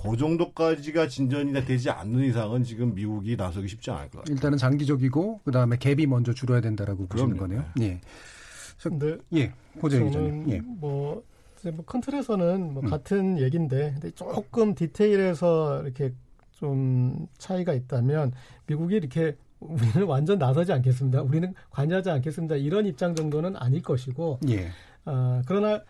그 정도까지가 진전이 되지 않는 이상은 지금 미국이 나서기 쉽지 않을 것 같아요. 일단은 장기적이고 그 다음에 갭이 먼저 줄어야 된다라고 보시는 거네요. 예. 근데 예, 고정 기자님. 예. 뭐, 뭐큰 틀에서는 뭐 음. 같은 얘기인데 근데 조금 디테일에서 이렇게 좀 차이가 있다면 미국이 이렇게 우리는 완전 나서지 않겠습니다. 우리는 관여하지 않겠습니다. 이런 입장 정도는 아닐 것이고, 예. 어, 그러나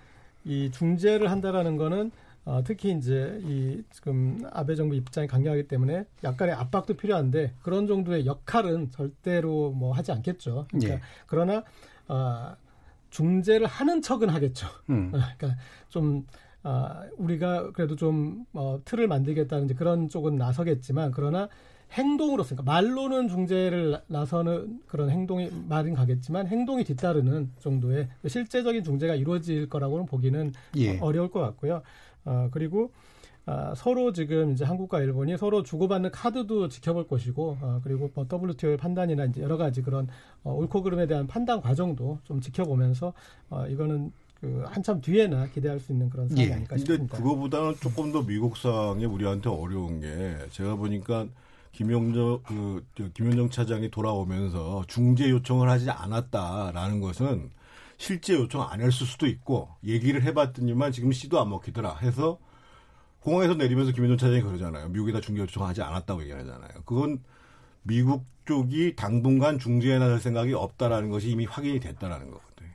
이 중재를 한다라는 거는 어, 특히 이제 이 지금 아베 정부 입장이 강경하기 때문에 약간의 압박도 필요한데 그런 정도의 역할은 절대로 뭐 하지 않겠죠. 그러니까 예. 그러나 어, 중재를 하는 척은 하겠죠. 음. 그러니까 좀 어, 우리가 그래도 좀 어, 틀을 만들겠다는 그런 쪽은 나서겠지만 그러나 행동으로서 그러니까 말로는 중재를 나서는 그런 행동이 말은 가겠지만 행동이 뒤따르는 정도의 실제적인 중재가 이루어질 거라고는 보기는 예. 어려울 것 같고요. 어, 그리고 아, 서로 지금 이제 한국과 일본이 서로 주고받는 카드도 지켜볼 것이고, 어, 그리고 뭐 WTO의 판단이나 이제 여러 가지 그런 어, 옳고 그름에 대한 판단 과정도 좀 지켜보면서 어, 이거는 그 한참 뒤에나 기대할 수 있는 그런 상황이 예. 아닐까 싶습니다. 근데 그거보다는 조금 더 미국상에 우리한테 어려운 게 제가 보니까 김영정 그 김현정 차장이 돌아오면서 중재 요청을 하지 않았다라는 것은 실제 요청 안 했을 수도 있고 얘기를 해봤더니만 지금 씨도 안 먹히더라 해서 공항에서 내리면서 김현정 차장이 그러잖아요. 미국에다 중재 요청하지 않았다고 얘기하잖아요. 그건 미국 쪽이 당분간 중재에 나설 생각이 없다라는 것이 이미 확인이 됐다라는 거거든요.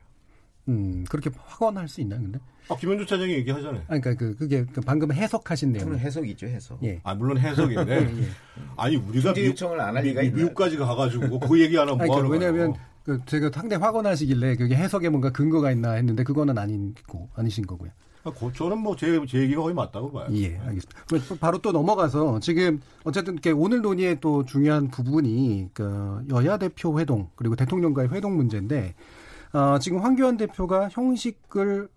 음, 그렇게 확언할 수 있나요, 근데? 아, 김현주 차장이 얘기하잖아요. 아니, 그러니까 그, 그게 그 방금 해석하신 내용. 해석이죠, 해석. 예. 아, 물론 해석인데. 예. 아니, 우리가 미, 요청을 안 할 리가 미, 미국까지 가가지고 그 얘기 하나 뭐 하는 왜냐면 그 제가 상대 확언하시길래 그게 해석에 뭔가 근거가 있나 했는데 그거는 아니고 아니신 거고요. 아, 저는 뭐제 제 얘기가 거의 맞다고 봐요. 예, 알겠습니다. 바로 또 넘어가서 지금 어쨌든 오늘 논의의 또 중요한 부분이 그 여야 대표 회동 그리고 대통령과의 회동 문제인데 어, 지금 황교안 대표가 형식을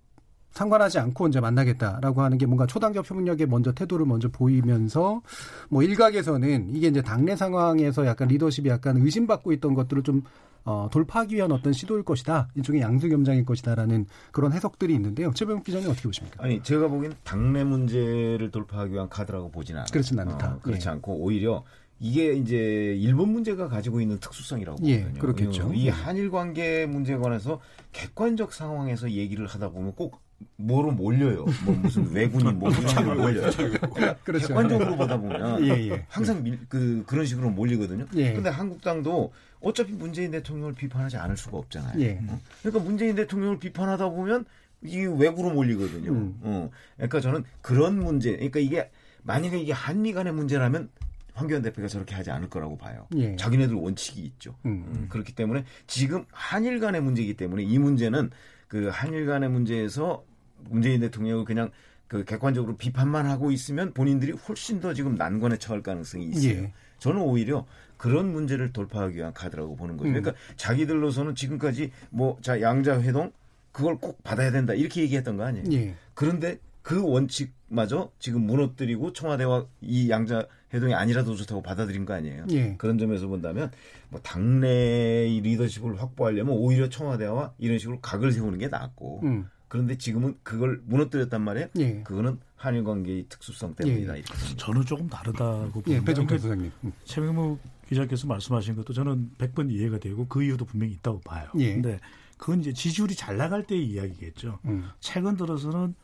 상관하지 않고 이제 만나겠다라고 하는 게 뭔가 초당적 협력에 먼저 태도를 먼저 보이면서 뭐 일각에서는 이게 이제 당내 상황에서 약간 리더십이 약간 의심받고 있던 것들을 좀 어, 돌파하기 위한 어떤 시도일 것이다. 일종의 양수겸장일 것이다라는 그런 해석들이 있는데요. 최병욱 기자님 어떻게 보십니까? 아니 제가 보기엔 당내 문제를 돌파하기 위한 카드라고 보지는 않아요. 그렇진 않다. 어, 그렇지 예. 않고 오히려 이게 이제 일본 문제가 가지고 있는 특수성이라고 예, 보거든요. 그렇겠죠. 이 예. 한일 관계 문제에 관해서 객관적 상황에서 얘기를 하다 보면 꼭 뭐로 몰려요. 뭐 무슨 외군이 뭐 무차로 몰려요. 그렇죠. 객관적으로 보다 보면 예, 예. 항상 밀- 그 그런 식으로 몰리거든요. 예. 근데 한국당도 어차피 문재인 대통령을 비판하지 않을 수가 없잖아요. 예. 어? 그러니까 문재인 대통령을 비판하다 보면 이게 외구로 몰리거든요. 음. 어. 그러니까 저는 그런 문제, 그러니까 이게 만약에 이게 한미 간의 문제라면 황교안 대표가 저렇게 하지 않을 거라고 봐요. 예. 자기네들 원칙이 있죠. 음. 음, 그렇기 때문에 지금 한일 간의 문제이기 때문에 이 문제는 그 한일 간의 문제에서 문재인 대통령을 그냥 그 객관적으로 비판만 하고 있으면 본인들이 훨씬 더 지금 난관에 처할 가능성이 있어요. 예. 저는 오히려 그런 문제를 돌파하기 위한 카드라고 보는 거죠. 음. 그러니까 자기들로서는 지금까지 뭐 자 양자 회동 그걸 꼭 받아야 된다 이렇게 얘기했던 거 아니에요. 예. 그런데 그 원칙마저 지금 무너뜨리고 청와대와 이 양자 회동이 아니라도 좋다고 받아들인 거 아니에요. 예. 그런 점에서 본다면 뭐 당내의 리더십을 확보하려면 오히려 청와대와 이런 식으로 각을 세우는 게 낫고 음. 그런데 지금은 그걸 무너뜨렸단 말이에요. 예. 그거는 한일 관계의 특수성 때문이다 예. 저는 조금 다르다고 예, 봅니다. 배종태 그러니까 소장님. 음. 최명무 기자께서 말씀하신 것도 저는 100번 이해가 되고 그 이유도 분명히 있다고 봐요. 예. 근데 그건 이제 지지율이 잘 나갈 때의 이야기겠죠. 음. 최근 들어서는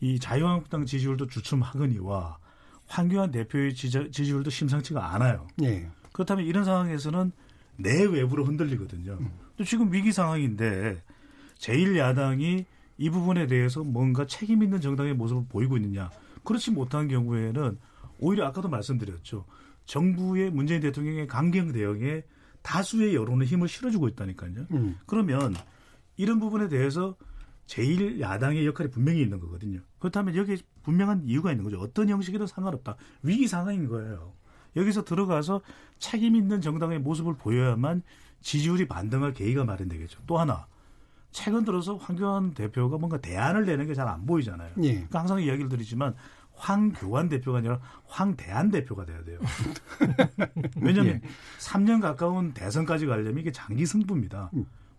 이 자유한국당 지지율도 주춤하거니와 황교안 대표의 지지, 지 지율도 심상치가 않아요. 예. 그렇다면 이런 상황에서는 내외부로 흔들리거든요. 또 지금 위기 상황인데 제1야당이 이 부분에 대해서 뭔가 책임 있는 정당의 모습을 보이고 있느냐. 그렇지 못한 경우에는 오히려 아까도 말씀드렸죠. 정부의 문재인 대통령의 강경 대응에 다수의 여론의 힘을 실어주고 있다니까요. 음. 그러면 이런 부분에 대해서 제1야당의 역할이 분명히 있는 거거든요. 그렇다면 여기에 분명한 이유가 있는 거죠. 어떤 형식이든 상관없다. 위기 상황인 거예요. 여기서 들어가서 책임 있는 정당의 모습을 보여야만 지지율이 반등할 계기가 마련되겠죠. 또 하나, 최근 들어서 황교안 대표가 뭔가 대안을 내는 게 잘 안 보이잖아요. 예. 그러니까 항상 이야기를 드리지만 황교안 대표가 아니라 황대안 대표가 돼야 돼요. 왜냐하면 3년 가까운 대선까지 가려면 이게 장기 승부입니다.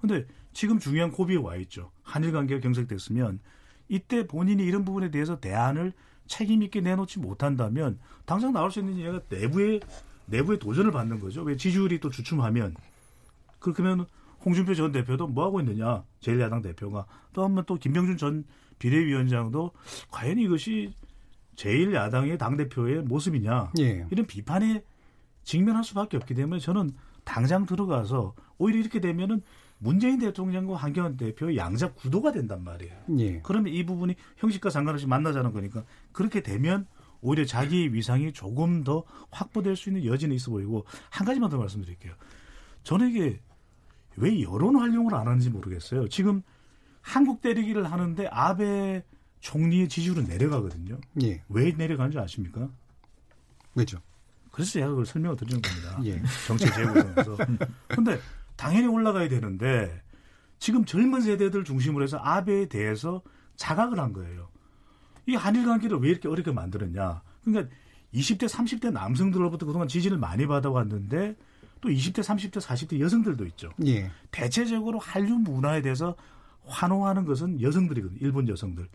근데 지금 중요한 고비에 와 있죠. 한일 관계가 경색됐으면 이때 본인이 이런 부분에 대해서 대안을 책임 있게 내놓지 못한다면 당장 나올 수 있는 얘가 내부의 내부의 도전을 받는 거죠. 왜 지지율이 또 주춤하면 그렇다면 홍준표 전 대표도 뭐 하고 있느냐 제1야당 대표가 또 한 번 또 김병준 전 비대위원장도 과연 이것이 제1야당의 당 대표의 모습이냐 예. 이런 비판에 직면할 수밖에 없기 때문에 저는 당장 들어가서 오히려 이렇게 되면은 문재인 대통령과 황교안 대표의 양자 구도가 된단 말이에요. 예. 그러면 이 부분이 형식과 상관없이 만나자는 거니까 그렇게 되면 오히려 자기의 위상이 조금 더 확보될 수 있는 여지는 있어 보이고 한 가지만 더 말씀드릴게요. 저는 이게 왜 여론 활용을 안 하는지 모르겠어요. 지금 한국 때리기를 하는데 아베 총리의 지지율은 내려가거든요. 예. 왜 내려가는지 아십니까? 왜죠? 그래서 제가 그걸 설명을 드리는 겁니다. 예. 정치 재구성에서. 근데 당연히 올라가야 되는데 지금 젊은 세대들 중심으로 해서 아베에 대해서 자각을 한 거예요. 이 한일 관계를 왜 이렇게 어렵게 만들었냐. 그러니까 20대, 30대 남성들로부터 그동안 지지를 많이 받아왔는데 또 20대, 30대, 40대 여성들도 있죠. 예. 대체적으로 한류 문화에 대해서 환호하는 것은 여성들이거든요. 일본 여성들.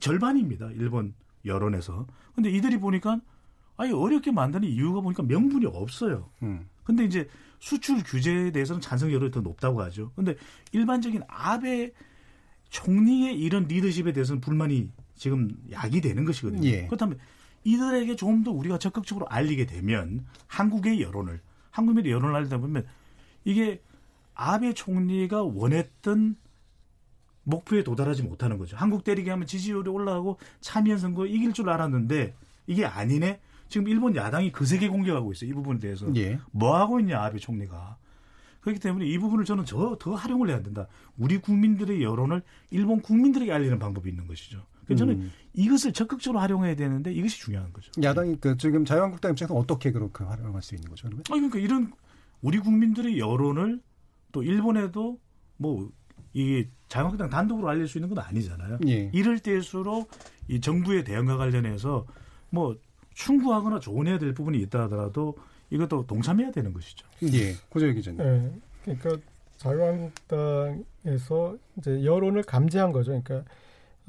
절반입니다. 일본 여론에서. 근데 이들이 보니까 아니 어렵게 만드는 이유가 보니까 명분이 없어요. 음. 근데 이제 수출 규제에 대해서는 찬성 여론이 더 높다고 하죠. 근데 일반적인 아베 총리의 이런 리더십에 대해서는 불만이 지금 야기되는 것이거든요. 예. 그렇다면 이들에게 좀더 우리가 적극적으로 알리게 되면 한국의 여론을 한국의 여론을 알리다 보면 이게 아베 총리가 원했던 목표에 도달하지 못하는 거죠. 한국 때리기 하면 지지율이 올라가고 참여연 선거에 이길 줄 알았는데 이게 아니네. 지금 일본 야당이 그세게 공격하고 있어요. 이 부분에 대해서. 예. 뭐 하고 있냐 아베 총리가. 그렇기 때문에 이 부분을 저는 더, 더 활용을 해야 된다. 우리 국민들의 여론을 일본 국민들에게 알리는 방법이 있는 것이죠. 그래서 저는 음. 이것을 적극적으로 활용해야 되는데 이것이 중요한 거죠. 야당이 그 지금 자유한국당 입장에서 어떻게 그렇게 활용할 수 있는 거죠? 그러면? 아니 그러니까 이런 우리 국민들의 여론을 또 일본에도 뭐 이게 자유한국당 단독으로 알릴 수 있는 건 아니잖아요. 예. 이럴 때일수록 이 정부의 대응과 관련해서 뭐 충고하거나 조언해야 될 부분이 있다 하더라도 이것도 동참해야 되는 것이죠. 예. 고재혁 기자님. 네. 그러니까 자유한국당에서 이제 여론을 감지한 거죠. 그러니까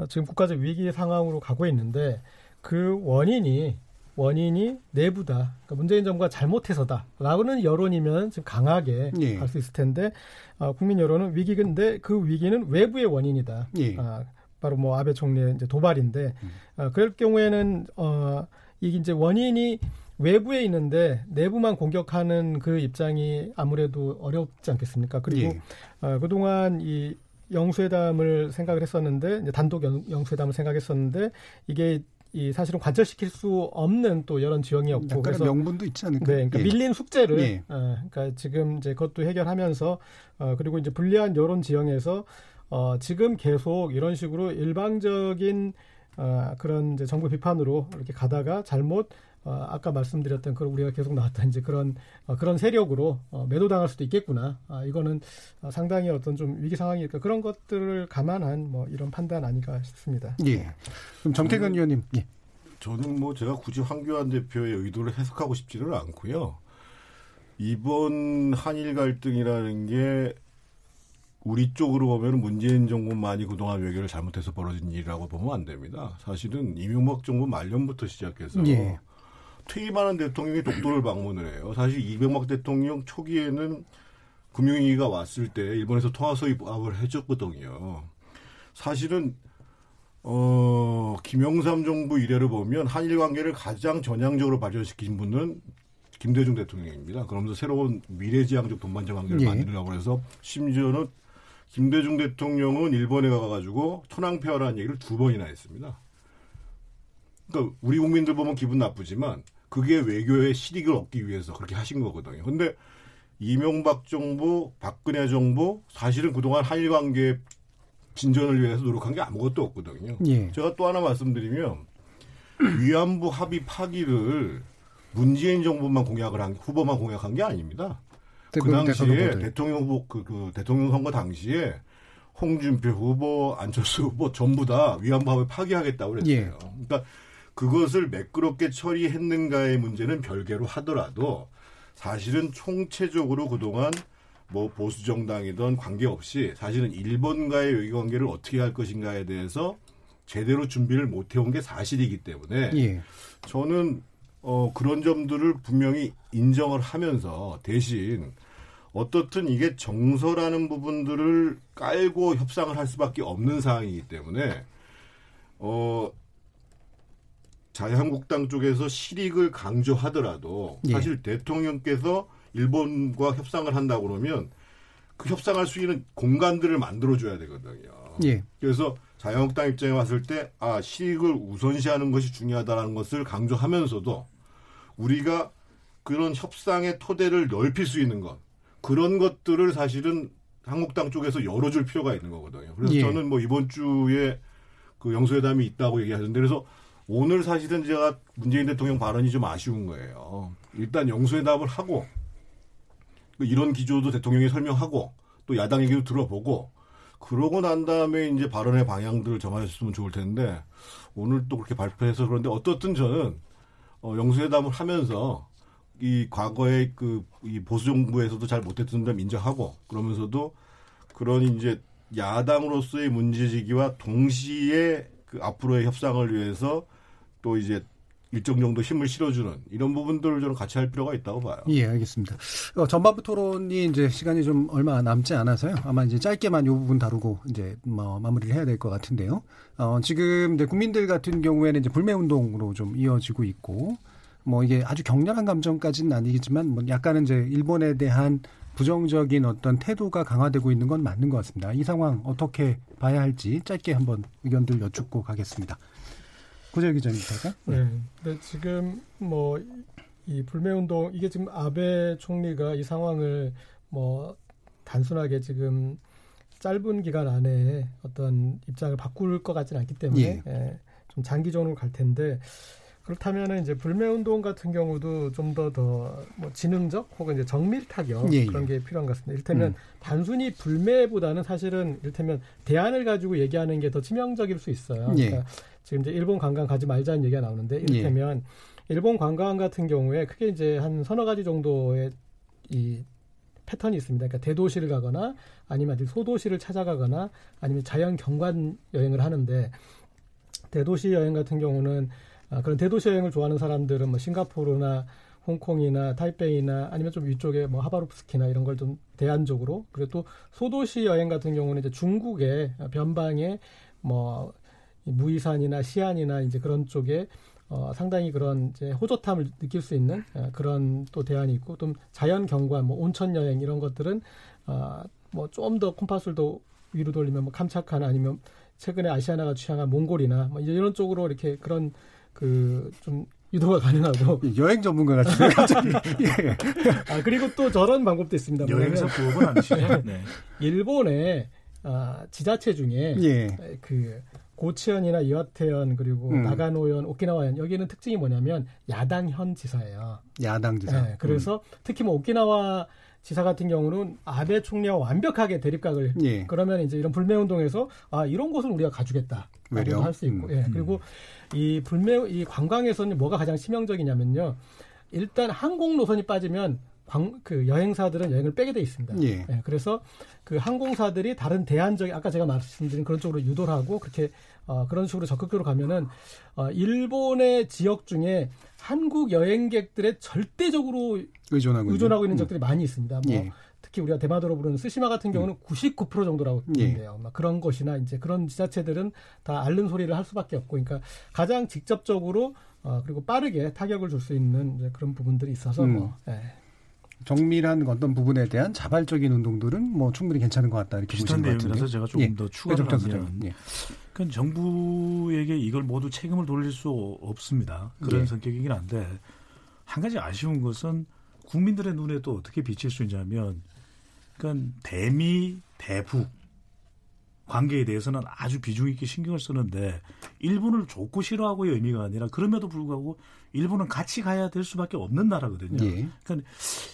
지금 국가적 위기 상황으로 가고 있는데 그 원인이 원인이 내부다. 그러니까 문재인 정부가 잘못해서다 라고는 여론이면 지금 강하게 예. 갈수 있을 텐데 어, 국민 여론은 위기인데 그 위기는 외부의 원인이다. 예. 아, 바로 뭐 아베 총리의 이제 도발인데 어, 그럴 경우에는 어, 이게 이제 원인이 외부에 있는데 내부만 공격하는 그 입장이 아무래도 어렵지 않겠습니까? 그리고 예. 어, 그동안 이 영수회담을 생각을 했었는데 단독 영, 영수회담을 생각했었는데 이게 이 사실은 관철시킬 수 없는 또 여론 지형이었고 그래서 명분도 있지 않을까? 네, 그러니까 예. 밀린 숙제를 예. 어, 그러니까 지금 이제 그것도 해결하면서 어, 그리고 이제 불리한 여론 지형에서 어, 지금 계속 이런 식으로 일방적인 어, 그런 이제 정부 비판으로 이렇게 가다가 잘못 어, 아까 말씀드렸던 그 우리가 계속 나왔던 이제 그런 어, 그런 세력으로 어, 매도당할 수도 있겠구나. 아, 이거는 어, 상당히 어떤 좀 위기 상황이니까 그런 것들을 감안한 뭐 이런 판단 아닌가 싶습니다. 예. 그럼 정태근 의원님, 예. 저는 뭐 제가 굳이 황교안 대표의 의도를 해석하고 싶지는 않고요. 이번 한일 갈등이라는 게 우리 쪽으로 보면 문재인 정부만이 그동안 외교를 잘못해서 벌어진 일이라고 보면 안 됩니다. 사실은 이명박 정부 말년부터 시작해서 예. 퇴임하는 대통령이 독도를 방문을 해요. 사실 이명박 대통령 초기에는 금융위기가 왔을 때 일본에서 통화서입을 해줬거든요. 사실은 어, 김영삼 정부 이래를 보면 한일 관계를 가장 전향적으로 발전시킨 분은 김대중 대통령입니다. 그러면서 새로운 미래지향적 동반자 관계를 예. 만들려고 해서 심지어는 김대중 대통령은 일본에 가가지고 천황폐하라는 얘기를 두 번이나 했습니다. 그러니까 우리 국민들 보면 기분 나쁘지만 그게 외교의 실익을 얻기 위해서 그렇게 하신 거거든요. 근데 이명박 정부, 박근혜 정부 사실은 그동안 한일 관계 진전을 위해서 노력한 게 아무것도 없거든요. 예. 제가 또 하나 말씀드리면 위안부 합의 파기를 문재인 정부만 공약을 한 후보만 공약한 게 아닙니다. 그 당시에. 대통령 후보 그, 그 대통령 선거 당시에 홍준표 후보, 안철수 후보 전부 다 위안부 합의 파기하겠다고 그랬어요. 예. 그러니까 그것을 매끄럽게 처리했는가의 문제는 별개로 하더라도 사실은 총체적으로 그동안 뭐 보수 정당이든 관계없이 사실은 일본과의 외교 관계를 어떻게 할 것인가에 대해서 제대로 준비를 못 해온 게 사실이기 때문에 예. 저는 어, 그런 점들을 분명히 인정을 하면서 대신 어떻든 이게 정서라는 부분들을 깔고 협상을 할 수밖에 없는 상황이기 때문에 어, 자유한국당 쪽에서 실익을 강조하더라도 예. 사실 대통령께서 일본과 협상을 한다 그러면 그 협상할 수 있는 공간들을 만들어줘야 되거든요. 예. 그래서 자유한국당 입장에 왔을 때, 아, 실익을 우선시하는 것이 중요하다는 것을 강조하면서도 우리가 그런 협상의 토대를 넓힐 수 있는 것, 그런 것들을 사실은 한국당 쪽에서 열어줄 필요가 있는 거거든요. 그래서 예. 저는 뭐 이번 주에 그 영수회담이 있다고 얘기하는데 그래서 오늘 사실은 제가 문재인 대통령 발언이 좀 아쉬운 거예요. 일단 영수회담을 하고 그 이런 기조도 대통령이 설명하고 또 야당 얘기도 들어보고 그러고 난 다음에 이제 발언의 방향들을 정하셨으면 좋을 텐데 오늘 또 그렇게 발표해서 그런데 어떻든 저는 어, 영수회담을 하면서 이 과거에 그 이 보수 정부에서도 잘 못했던 점 인정하고 그러면서도 그런 이제 야당으로서의 문제제기와 동시에 그 앞으로의 협상을 위해서 또 이제 일정 정도 힘을 실어주는 이런 부분들을 저는 같이 할 필요가 있다고 봐요. 예, 알겠습니다. 어, 전반부 토론이 이제 시간이 좀 얼마 남지 않아서요. 아마 이제 짧게만 이 부분 다루고 이제 뭐 마무리를 해야 될 것 같은데요. 어, 지금 이제 국민들 같은 경우에는 이제 불매 운동으로 좀 이어지고 있고 뭐 이게 아주 격렬한 감정까지는 아니겠지만 뭐 약간은 이제 일본에 대한 부정적인 어떤 태도가 강화되고 있는 건 맞는 것 같습니다. 이 상황 어떻게 봐야 할지 짧게 한번 의견들 여쭙고 가겠습니다. 구절 기자님부터 네. 근데 지금 뭐 이 불매 운동 이게 지금 아베 총리가 이 상황을 뭐 단순하게 지금 짧은 기간 안에 어떤 입장을 바꿀 것 같지는 않기 때문에 예. 예, 좀 장기적으로 갈 텐데 그렇다면은 이제 불매 운동 같은 경우도 좀 더 더 뭐 지능적 혹은 이제 정밀 타격 예, 예. 그런 게 필요한 것 같습니다. 이를테면 음. 단순히 불매보다는 사실은 이를테면 대안을 가지고 얘기하는 게 더 치명적일 수 있어요. 예. 그러니까 지금 이제 일본 관광 가지 말자는 얘기가 나오는데 이를테면 일본 관광 같은 경우에 크게 이제 한 서너 가지 정도의 이 패턴이 있습니다. 그러니까 대도시를 가거나 아니면 소도시를 찾아가거나 아니면 자연 경관 여행을 하는데 대도시 여행 같은 경우는 아, 그런 대도시 여행을 좋아하는 사람들은 뭐 싱가포르나 홍콩이나 타이베이나 아니면 좀 위쪽에 뭐 하바롭스키나 이런 걸 좀 대안적으로 그리고 또 소도시 여행 같은 경우는 이제 중국의 변방에 뭐 무이산이나 시안이나 이제 그런 쪽에 어, 상당히 그런 이제 호젓함을 느낄 수 있는 어, 그런 또 대안이 있고 또 자연 경관, 뭐 온천 여행 이런 것들은 어, 뭐좀 더 콤파스를 더 위로 돌리면 뭐 캄차카나 아니면 최근에 아시아나가 취향한 몽골이나 뭐 이제 이런 쪽으로 이렇게 그런 그 좀 유도가 가능하고 여행 전문가 같은 갑자기 예. 아 그리고 또 저런 방법도 있습니다. 여행사 부업은 아니시죠? 네. 일본의 아, 지자체 중에 예. 그 고치현이나 이와테현 그리고 음. 나가노현, 오키나와현 여기는 특징이 뭐냐면 야당 현 지사예요. 야당 지사. 네, 그래서 특히 뭐 오키나와 지사 같은 경우는 아베 총리와 완벽하게 대립각을 음. 예. 그러면 이제 이런 불매 운동에서 아 이런 곳은 우리가 가주겠다. 외려? 할수 있고. 음. 예. 그리고 이 불매 이 관광에서는 뭐가 가장 치명적이냐면요. 일단 항공 노선이 빠지면 광, 그 여행사들은 여행을 빼게 돼 있습니다. 예. 그래서 그 항공사들이 다른 대안적인 아까 제가 말씀드린 그런 쪽으로 유도를 하고 그렇게 어, 그런 식으로 적극적으로 가면은 어, 일본의 지역 중에 한국 여행객들의 절대적으로 의존하고, 의존하고 있는 음. 적들이 많이 있습니다. 뭐 예. 특히 우리가 대마도로 부르는 스시마 같은 경우는 99% 정도라고 예. 보는데요. 막 그런 것이나 이제 그런 지자체들은 다 앓는 소리를 할 수밖에 없고, 그러니까 가장 직접적으로 어, 그리고 빠르게 타격을 줄 수 있는 그런 부분들이 있어서 음. 뭐, 예. 정밀한 어떤 부분에 대한 자발적인 운동들은 뭐 충분히 괜찮은 것 같다 이렇게 비슷한 내용이라서. 제가 조금 예. 더 추가를 회종장 하면. 예. 그러니까 정부에게 이걸 모두 책임을 돌릴 수 없습니다. 그런 예. 성격이긴 한데 한 가지 아쉬운 것은 국민들의 눈에 또 어떻게 비칠 수 있냐면 그러니까 대미 대북 관계에 대해서는 아주 비중 있게 신경을 쓰는데 일본을 좋고 싫어하고의 의미가 아니라 그럼에도 불구하고 일본은 같이 가야 될 수밖에 없는 나라거든요. 예. 그러니까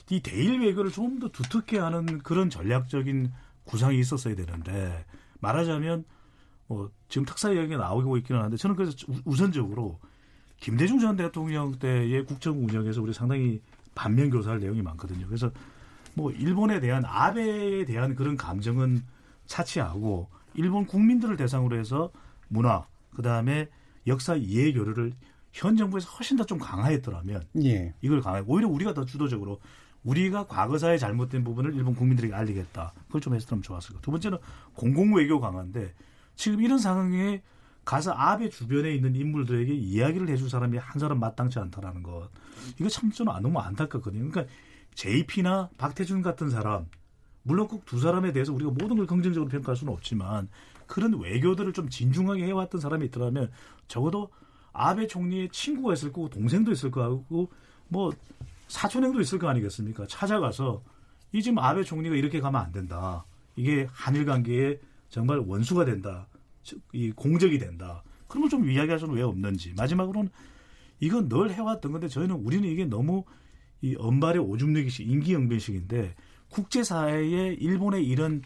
이 대일 외교를 좀 더 두텁게 하는 그런 전략적인 구상이 있었어야 되는데 말하자면 뭐 지금 특사 이야기가 나오고 있기는 한데 저는 그래서 우- 우선적으로 김대중 전 대통령 때의 국정 운영에서 우리 상당히 반면 교사할 내용이 많거든요. 그래서 뭐 일본에 대한 아베에 대한 그런 감정은 차치하고 일본 국민들을 대상으로 해서 문화 그다음에 역사 이해 교류를 현 정부에서 훨씬 더 좀 강화했더라면 예. 이걸 강화해 오히려 우리가 더 주도적으로 우리가 과거사의 잘못된 부분을 일본 국민들에게 알리겠다. 그걸 좀 했으면 좋았을 것. 두 번째는 공공 외교 강화인데 지금 이런 상황에 가서 아베 주변에 있는 인물들에게 이야기를 해줄 사람이 한 사람 마땅치 않다라는 것. 이거 참 저는 너무 안타깝거든요. 그러니까 JP나 박태준 같은 사람 물론 꼭 두 사람에 대해서 우리가 모든 걸 긍정적으로 평가할 수는 없지만 그런 외교들을 좀 진중하게 해왔던 사람이 있더라면 적어도 아베 총리의 친구가 있을 거고 동생도 있을 거고 뭐 사촌형도 있을 거 아니겠습니까? 찾아가서 이 지금 아베 총리가 이렇게 가면 안 된다. 이게 한일 관계에 정말 원수가 된다. 즉, 이 공적이 된다. 그런 걸 좀 이야기할 수는 왜 없는지. 마지막으로는 이건 늘 해왔던 건데 저희는 우리는 이게 너무 이 언발의 오줌 내기식 인기영변식인데 국제사회에 일본의 이런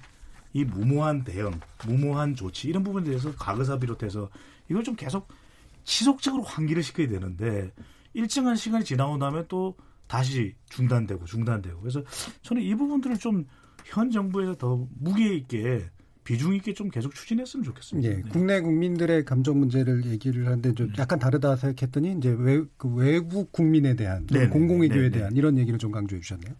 이 무모한 대응, 무모한 조치 이런 부분에 대해서 과거사 비롯해서 이걸 좀 계속 지속적으로 환기를 시켜야 되는데 일정한 시간이 지나고 나면 또 다시 중단되고 중단되고 그래서 저는 이 부분들을 좀 현 정부에서 더 무게 있게 비중 있게 좀 계속 추진했으면 좋겠습니다. 예, 네. 국내 국민들의 감정 문제를 얘기를 하는데 좀 약간 다르다 생각했더니 이제 외, 그 외국 국민에 대한 네네, 공공외교에 네네. 대한 이런 얘기를 좀 강조해 주셨네요.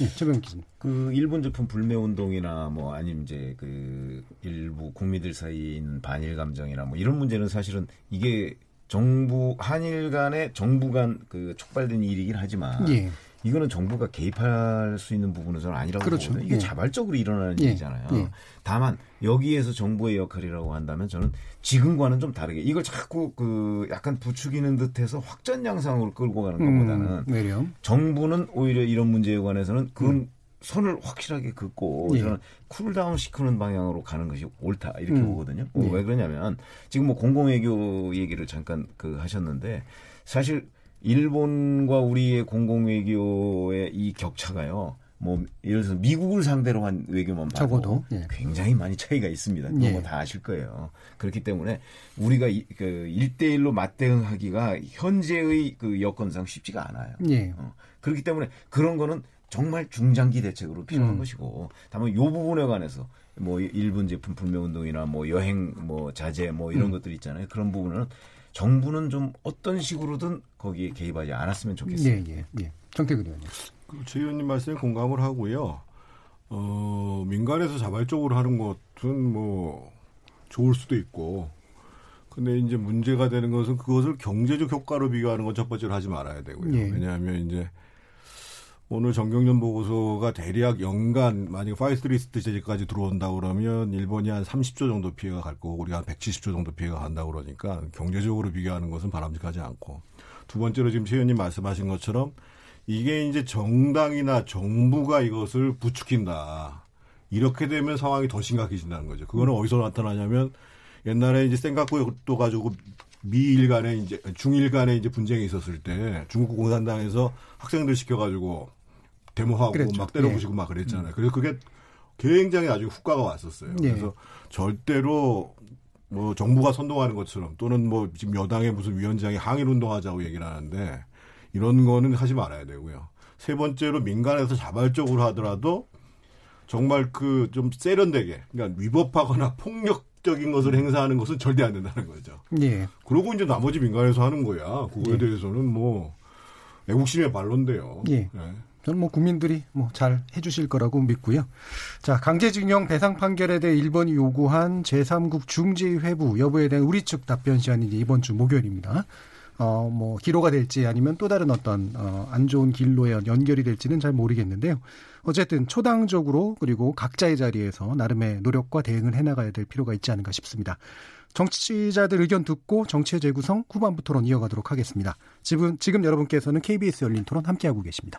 예, 최병 기자님. 그 일본 제품 불매 운동이나 뭐 아니면 이제 그 일부 국민들 있는 반일 감정이나 뭐 이런 문제는 사실은 이게 정부 한일 간의 정부 간 그 촉발된 일이긴 하지만 예, 이거는 정부가 개입할 수 있는 부분은 저는 아니라고 그렇죠. 보거든요. 이게 예. 자발적으로 일어나는 예. 일이잖아요. 예. 다만 여기에서 정부의 역할이라고 한다면 저는 지금과는 좀 다르게 이걸 자꾸 그 약간 부추기는 듯해서 확전 양상으로 끌고 가는 것보다는 음. 정부는 오히려 이런 문제에 관해서는 그건 손을 확실하게 긋고 음. 예. 저는 cool down 시키는 방향으로 가는 것이 옳다 이렇게 음. 보거든요. 어, 예. 왜 그러냐면 지금 뭐 공공외교 얘기를 잠깐 그 하셨는데 사실 일본과 우리의 공공 외교의 이 격차가요. 뭐 예를 들어서 미국을 상대로 한 외교만 봐도 적어도, 예. 굉장히 많이 차이가 있습니다. 그거 예. 뭐 다 아실 거예요. 그렇기 때문에 우리가 이, 그 1대1로 맞대응하기가 현재의 그 여건상 쉽지가 않아요. 예. 어, 그렇기 때문에 그런 거는 정말 중장기 대책으로 필요한 음. 것이고 다만 요 부분에 관해서 뭐 일본 제품 불매 운동이나 뭐 여행 뭐 자제 뭐 이런 음. 것들 있잖아요. 그런 부분은 정부는 좀 어떤 식으로든 거기에 개입하지 않았으면 좋겠어요. 예, 예, 예. 정태근 의원님. 그최 의원님 말씀에 공감을 하고요. 어, 민간에서 자발적으로 하는 것은 뭐 좋을 수도 있고. 근데 이제 문제가 되는 것은 그것을 경제적 효과로 비교하는 건 첫 번째로 하지 말아야 되고요. 예. 왜냐하면 이제 오늘 전경련 보고서가 대략 연간 만약에 white list 제재까지 들어온다 그러면 일본이 한 30조 정도 피해가 갈 거고 우리가 한 170조 정도 피해가 간다 그러니까 경제적으로 비교하는 것은 바람직하지 않고 두 번째로 지금 최 의원님 말씀하신 것처럼 이게 이제 정당이나 정부가 이것을 부추긴다. 이렇게 되면 상황이 더 심각해진다는 거죠. 그거는 어디서 나타나냐면 옛날에 이제 센가쿠도 가지고 미일 간에 이제 중일 간에 이제 분쟁이 있었을 때 중국 공산당에서 학생들 시켜가지고 데모하고 그랬죠. 막 때려부시고 막 그랬잖아요. 그래서 그게 굉장히 나중에 후과가 왔었어요. 예. 그래서 절대로 뭐 정부가 선동하는 것처럼 또는 뭐 지금 여당의 무슨 위원장이 항일 운동하자고 얘기를 하는데 이런 거는 하지 말아야 되고요. 세 번째로 민간에서 자발적으로 하더라도 정말 그 좀 세련되게 그러니까 위법하거나 폭력적인 것을 행사하는 것은 절대 안 된다는 거죠. 예. 그러고 이제 나머지 민간에서 하는 거야. 그거에 예. 대해서는 뭐 애국심의 발론데요. 예. 저는 뭐 국민들이 뭐 잘 해주실 거라고 믿고요. 자, 강제징용 배상 판결에 대해 일본이 요구한 제3국 중재위 회부 여부에 대한 우리 측 답변 시간이 이제 이번 주 목요일입니다. 어, 뭐, 기로가 될지 아니면 또 다른 어떤, 어, 안 좋은 길로에 연결이 될지는 잘 모르겠는데요. 어쨌든 초당적으로 그리고 각자의 자리에서 나름의 노력과 대응을 해나가야 될 필요가 있지 않은가 싶습니다. 정치자들 의견 듣고 정치의 재구성 후반부 토론 이어가도록 하겠습니다. 지금, 지금 여러분께서는 KBS 열린 토론 함께하고 계십니다.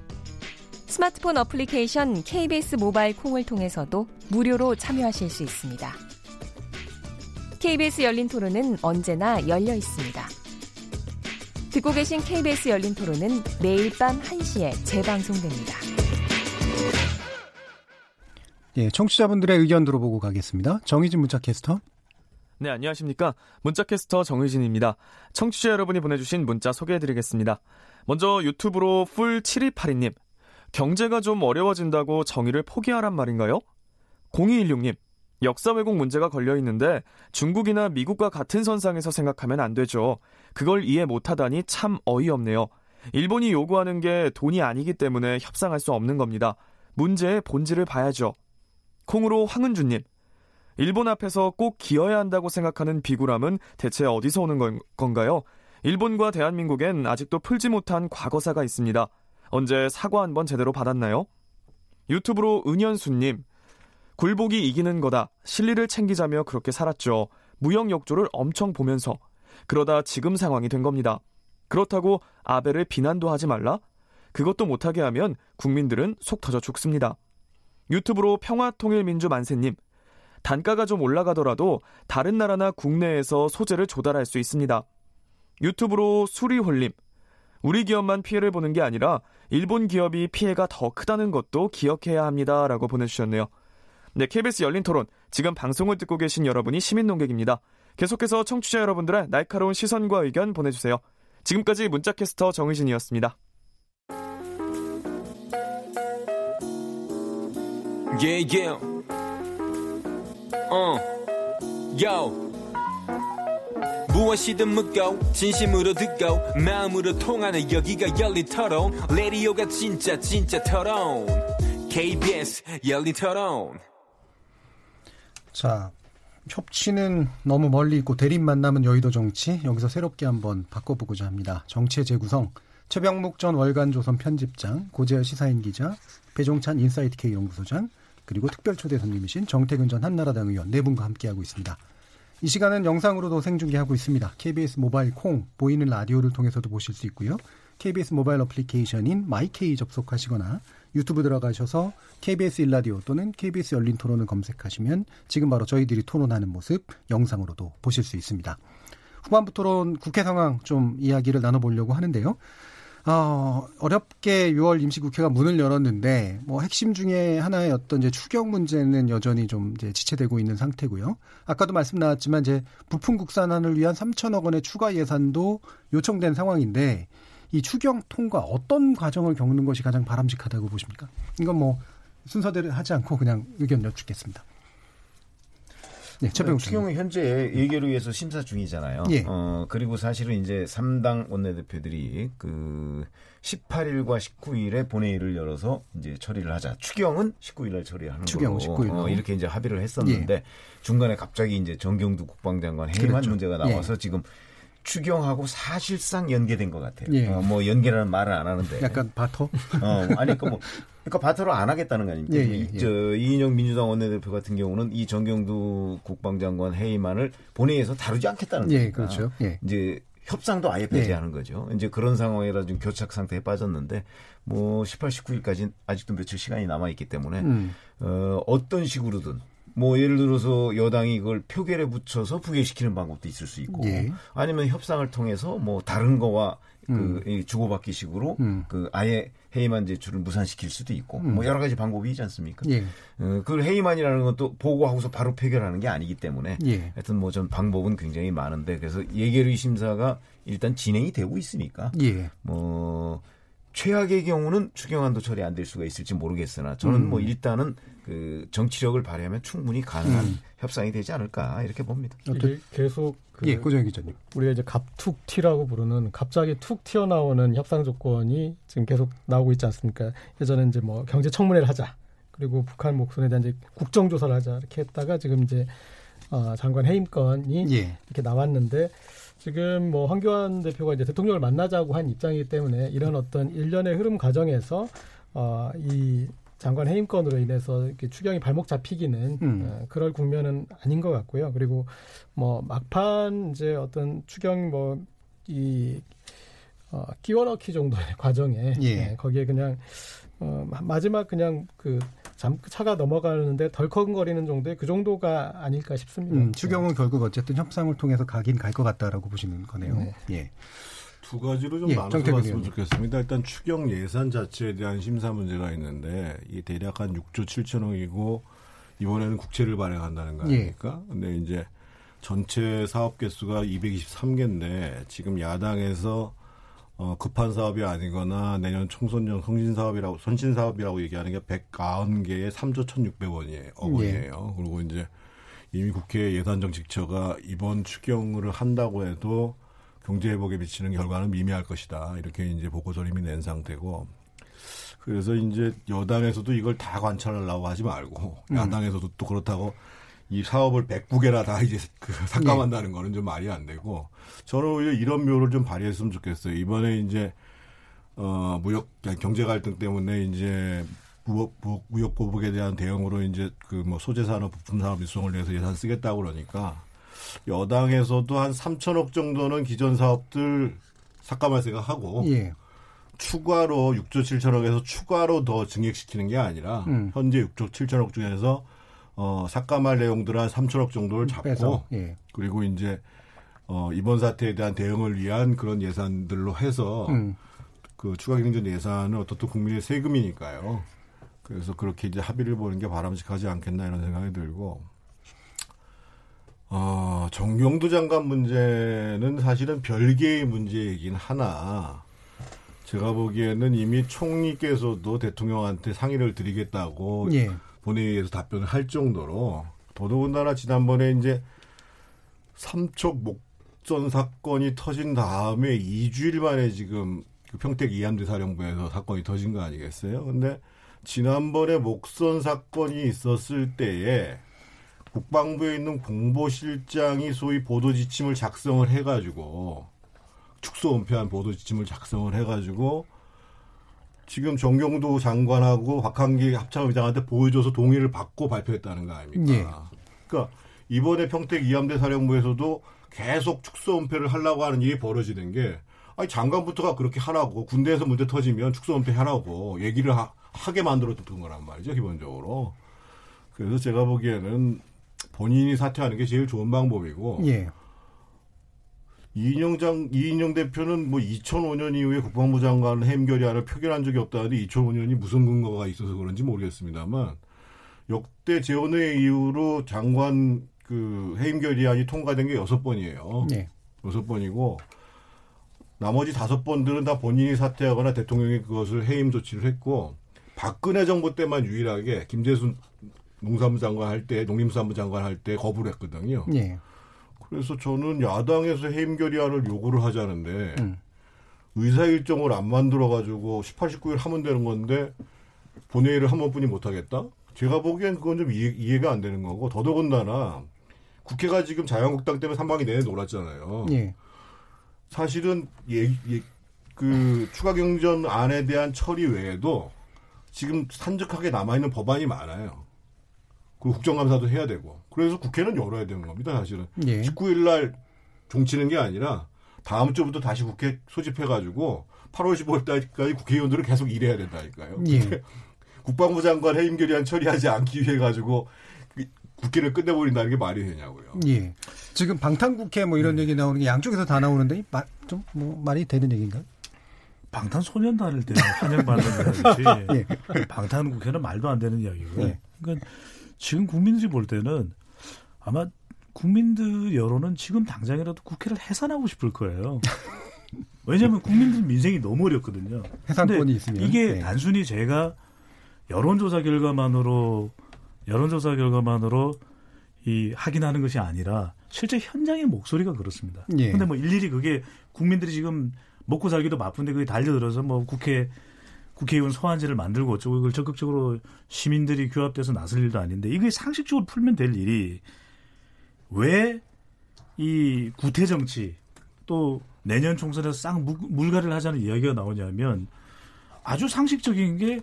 스마트폰 어플리케이션 KBS 모바일 콩을 통해서도 무료로 참여하실 수 있습니다. KBS 열린 토론은 언제나 열려 있습니다. 듣고 계신 KBS 열린 토론은 매일 밤 1시에 재방송됩니다. 예, 청취자분들의 의견 들어보고 가겠습니다. 정희진 문자 캐스터. 네, 안녕하십니까. 문자캐스터 정의진입니다. 청취자 여러분이 보내주신 문자 소개해드리겠습니다. 먼저 유튜브로 풀7282님. 경제가 좀 어려워진다고 정의를 포기하란 말인가요? 0216님. 역사 왜곡 문제가 걸려 있는데 중국이나 미국과 같은 선상에서 생각하면 안 되죠. 그걸 이해 못하다니 참 어이없네요. 일본이 요구하는 게 돈이 아니기 때문에 협상할 수 없는 겁니다. 문제의 본질을 봐야죠. 콩으로 황은주님. 일본 앞에서 꼭 기어야 한다고 생각하는 비굴함은 대체 어디서 오는 건, 건가요? 일본과 대한민국엔 아직도 풀지 못한 과거사가 있습니다. 언제 사과 한번 제대로 받았나요? 유튜브로 은현수님. 굴복이 이기는 거다. 실리를 챙기자며 그렇게 살았죠. 무역 역조를 엄청 보면서. 그러다 지금 상황이 된 겁니다. 그렇다고 아베를 비난도 하지 말라? 그것도 못하게 하면 국민들은 속 터져 죽습니다. 유튜브로 평화통일민주 만세님. 단가가 좀 올라가더라도 다른 나라나 국내에서 소재를 조달할 수 있습니다. 유튜브로 수리홀림. 우리 기업만 피해를 보는 게 아니라 일본 기업이 피해가 더 크다는 것도 기억해야 합니다. 라고 보내주셨네요. 네, KBS 열린 토론. 지금 방송을 듣고 계신 여러분이 시민 농객입니다. 계속해서 청취자 여러분들의 날카로운 시선과 의견 보내주세요. 지금까지 문자캐스터 정의진이었습니다. Yeah, yeah. 어, yo. 무엇이든 묻고 진심으로 듣고 마음으로 통하는 여기가 열린 토론 라디오가 진짜 진짜 토론 KBS 열린 토론 자, 협치는 너무 멀리 있고 대립만 남은 여의도 정치 여기서 새롭게 한번 바꿔보고자 합니다. 정치의 재구성 최병묵 전 월간조선 편집장, 고재열 시사인 기자, 배종찬 인사이트 K 연구소장 그리고 특별 초대 손님이신 정태근 전 한나라당 의원 네 분과 함께하고 있습니다. 이 시간은 영상으로도 생중계하고 있습니다. KBS 모바일 콩 보이는 라디오를 통해서도 보실 수 있고요. KBS 모바일 어플리케이션인 my K 접속하시거나 유튜브 들어가셔서 KBS 일라디오 또는 KBS 열린 토론을 검색하시면 지금 바로 저희들이 토론하는 모습 영상으로도 보실 수 있습니다. 후반부 토론 국회 상황 좀 이야기를 나눠보려고 하는데요. 어, 어렵게 6월 임시국회가 문을 열었는데 뭐 핵심 중에 하나의 어떤 이제 추경 문제는 여전히 좀 이제 지체되고 있는 상태고요. 아까도 말씀 나왔지만 이제 부품 국산화를 위한 3천억 원의 추가 예산도 요청된 상황인데 이 추경 통과 어떤 과정을 겪는 것이 가장 바람직하다고 보십니까? 이건 뭐 순서대로 하지 않고 그냥 의견 여쭙겠습니다. 네, 최병 추경은 현재 예결 위해서 심사 중이잖아요. 예. 어, 그리고 사실은 이제 3당 원내대표들이 그 18일과 19일에 본회의를 열어서 이제 처리를 하자. 추경은 19일날 처리하는 추경 거로 19일. 어, 이렇게 이제 합의를 했었는데 예. 중간에 갑자기 이제 정경두 국방장관 해임한 그렇죠. 문제가 나와서 예. 지금 추경하고 사실상 연계된 것 같아요. 예. 어, 뭐 연계라는 말을 안 하는데. 약간 바터? 어, 아니, 그 뭐, 그러니까 바터로 안 하겠다는 거 아닙니까? 예, 예, 예. 저 이인영 민주당 원내대표 같은 경우는 이 정경두 국방장관 회의만을 본회의에서 다루지 않겠다는 거죠. 예, 그렇죠. 예. 이제 협상도 아예 배제하는 예. 거죠. 이제 그런 상황이라 좀 교착 상태에 빠졌는데 뭐 18, 19일까지 아직도 며칠 시간이 남아 있기 때문에 음. 어, 어떤 식으로든 뭐 예를 들어서 여당이 이걸 표결에 붙여서 부결시키는 방법도 있을 수 있고 예. 아니면 협상을 통해서 뭐 다른 거와 그 음. 주고받기식으로 음. 그 아예 회의만 제출을 무산시킬 수도 있고 음. 뭐 여러 가지 방법이 있지 않습니까? 예. 어, 그 회의만이라는 건 또 보고하고서 바로 표결하는 게 아니기 때문에 예. 하여튼 뭐 전 방법은 굉장히 많은데 그래서 예결위 심사가 일단 진행이 되고 있으니까 예. 뭐 최악의 경우는 추경안도 처리 안 될 수가 있을지 모르겠으나 저는 음. 뭐 일단은 그 정치력을 발휘하면 충분히 가능한 음. 협상이 되지 않을까 이렇게 봅니다. 이게 계속 그 예, 고정 기자님. 우리가 이제 갑툭튀라고 부르는 갑자기 툭 튀어나오는 협상 조건이 지금 계속 나오고 있지 않습니까? 예전에 이제 뭐 경제 청문회를 하자. 그리고 북한 목선에 대한 이제 국정 조사를 하자. 이렇게 했다가 지금 이제 어, 장관 해임 건이 예. 이렇게 나왔는데 지금 뭐 황교안 대표가 이제 대통령을 만나자고 한 입장이기 때문에 이런 어떤 일련의 흐름 과정에서 어, 이 장관 해임 건으로 인해서 이렇게 추경이 발목 잡히기는 음. 어, 그럴 국면은 아닌 것 같고요. 그리고 뭐 막판 이제 어떤 추경 뭐이 어, 끼워 넣기 정도의 과정에 예. 네, 거기에 그냥 어, 마지막 그냥 그 잠, 차가 넘어가는데 덜컹거리는 정도의 그 정도가 아닐까 싶습니다. 음, 추경은 네. 결국 어쨌든 협상을 통해서 가긴 갈 것 같다라고 보시는 거네요. 네. 예. 두 가지로 좀 예, 나눠서 봤으면 좋겠습니다. 일단 추경 예산 자체에 대한 심사 문제가 있는데 이 대략 한 6조 7천억이고 이번에는 국채를 발행한다는 거 예. 아닙니까? 예. 근데 이제 전체 사업 개수가 223개인데 지금 야당에서 어, 급한 사업이 아니거나 내년 총선용 성신 사업이라고 선신 사업이라고 얘기하는 게 190개에 3조 1,600원이에요. 억 원이에요. 예. 그리고 이제 이미 국회 예산정책처가 이번 추경을 한다고 해도 경제 회복에 미치는 결과는 미미할 것이다. 이렇게 이제 보고서를 이미 낸 상태고. 그래서 이제 여당에서도 이걸 다 관찰하려고 하지 말고 음. 야당에서도 또 그렇다고 이 사업을 109개나 다 이제 그 삭감한다는 네. 거는 좀 말이 안 되고 저는 오히려 이런 묘를 좀 발휘했으면 좋겠어요. 이번에 이제 어 무역 경제 갈등 때문에 이제 무역, 무역 보복에 대한 대응으로 이제 그 뭐 소재 산업, 부품 산업 일성을 위해서 예산 쓰겠다고 그러니까 여당에서도 한 3천억 정도는 기존 사업들 삭감할 생각하고 예. 추가로 6조 7천억에서 추가로 더 증액시키는 게 아니라 음. 현재 6조 7천억 중에서 어, 삭감할 내용들 한 3천억 정도를 잡고 예. 그리고 이제 어, 이번 사태에 대한 대응을 위한 그런 예산들로 해서 음. 그 추가 경정 예산은 어떻든 국민의 세금이니까요. 그래서 그렇게 이제 합의를 보는 게 바람직하지 않겠나 이런 생각이 들고 어, 정경두 장관 문제는 사실은 별개의 문제이긴 하나 제가 보기에는 이미 총리께서도 대통령한테 상의를 드리겠다고 예. 본회의에서 답변을 할 정도로 더더군다나 지난번에 이제 삼척 목전 사건이 터진 다음에 2주일 만에 지금 그 평택 이함대 사령부에서 사건이 터진 거 아니겠어요? 근데 지난번에 목선 사건이 있었을 때에 국방부에 있는 공보실장이 소위 보도 지침을 작성을 해가지고 축소 은폐한 보도 지침을 작성을 해가지고 지금 정경도 장관하고 박한기 합참의장한테 보여줘서 동의를 받고 발표했다는 거 아닙니까? 예. 그러니까 이번에 평택 이함대 사령부에서도 계속 축소 은폐를 하려고 하는 일이 벌어지는 게 아니 장관부터가 그렇게 하라고 군대에서 문제 터지면 축소 은폐 하라고 얘기를 하, 게 만들어 둔 거란 말이죠 기본적으로. 그래서 제가 보기에는 본인이 사퇴하는 게 제일 좋은 방법이고. 예. 이인영 장 이인영 대표는 뭐 2005년 이후에 국방부 장관 해임 결의안을 표결한 적이 없다는데 2005년이 무슨 근거가 있어서 그런지 모르겠습니다만 역대 재원회 이후로 장관 그 해임 결의안이 통과된 게 여섯 번이에요. 네. 여섯 번이고 나머지 다섯 번들은 다 본인이 사퇴하거나 대통령이 그것을 해임 조치를 했고 박근혜 정부 때만 유일하게 김재순 농산부 장관 할 때 농림수산부 장관 할 때 거부를 했거든요. 예. 그래서 저는 야당에서 해임 결의안을 요구를 하자는데 음. 의사 일정을 안 만들어 가지고 18, 19일 하면 되는 건데 본회의를 한 번뿐이 못 하겠다? 제가 보기엔 그건 좀 이해, 가안 되는 거고 더더군다나 국회가 지금 자유한국당 때문에 삼방이 내내 놀았잖아요. 예. 사실은 예, 예, 그 추가 경전 안에 대한 처리 외에도 지금 산적하게 남아 있는 법안이 많아요. 그리고 국정감사도 해야 되고. 그래서 국회는 열어야 되는 겁니다, 사실은. 예. 19일 날 종치는 게 아니라 다음 주부터 다시 국회 소집해가지고 8월 15일 달까지 국회의원들은 계속 일해야 된다니까요. 예. 국방부 장관 해임 결의안 처리하지 않기 위해 가지고 그 국회를 끝내버린다는 게 말이 되냐고요. 예. 지금 방탄국회 뭐 이런 네. 얘기 나오는 게 양쪽에서 다 나오는데 좀 뭐 말이 되는 얘기인가요? 방탄소년단을 때 환영받는 거지. 예. 방탄국회는 말도 안 되는 이야기고. 예. 그러니까 지금 국민들이 볼 때는 아마 국민들 여론은 지금 당장이라도 국회를 해산하고 싶을 거예요. 왜냐하면 국민들 민생이 너무 어렵거든요. 해산권이 있으면. 이게 네. 단순히 제가 여론조사 결과만으로 여론조사 결과만으로 이 확인하는 것이 아니라 실제 현장의 목소리가 그렇습니다. 예. 근데 뭐 일일이 그게 국민들이 지금 먹고 살기도 바쁜데 그게 달려들어서 뭐 국회 국회의원 소환제를 만들고 어쩌고 이걸 적극적으로 시민들이 규합돼서 나설 일도 아닌데 이게 상식적으로 풀면 될 일이 왜 이 구태 정치 또 내년 총선에서 싹 무- 물갈이를 하자는 이야기가 나오냐면 아주 상식적인 게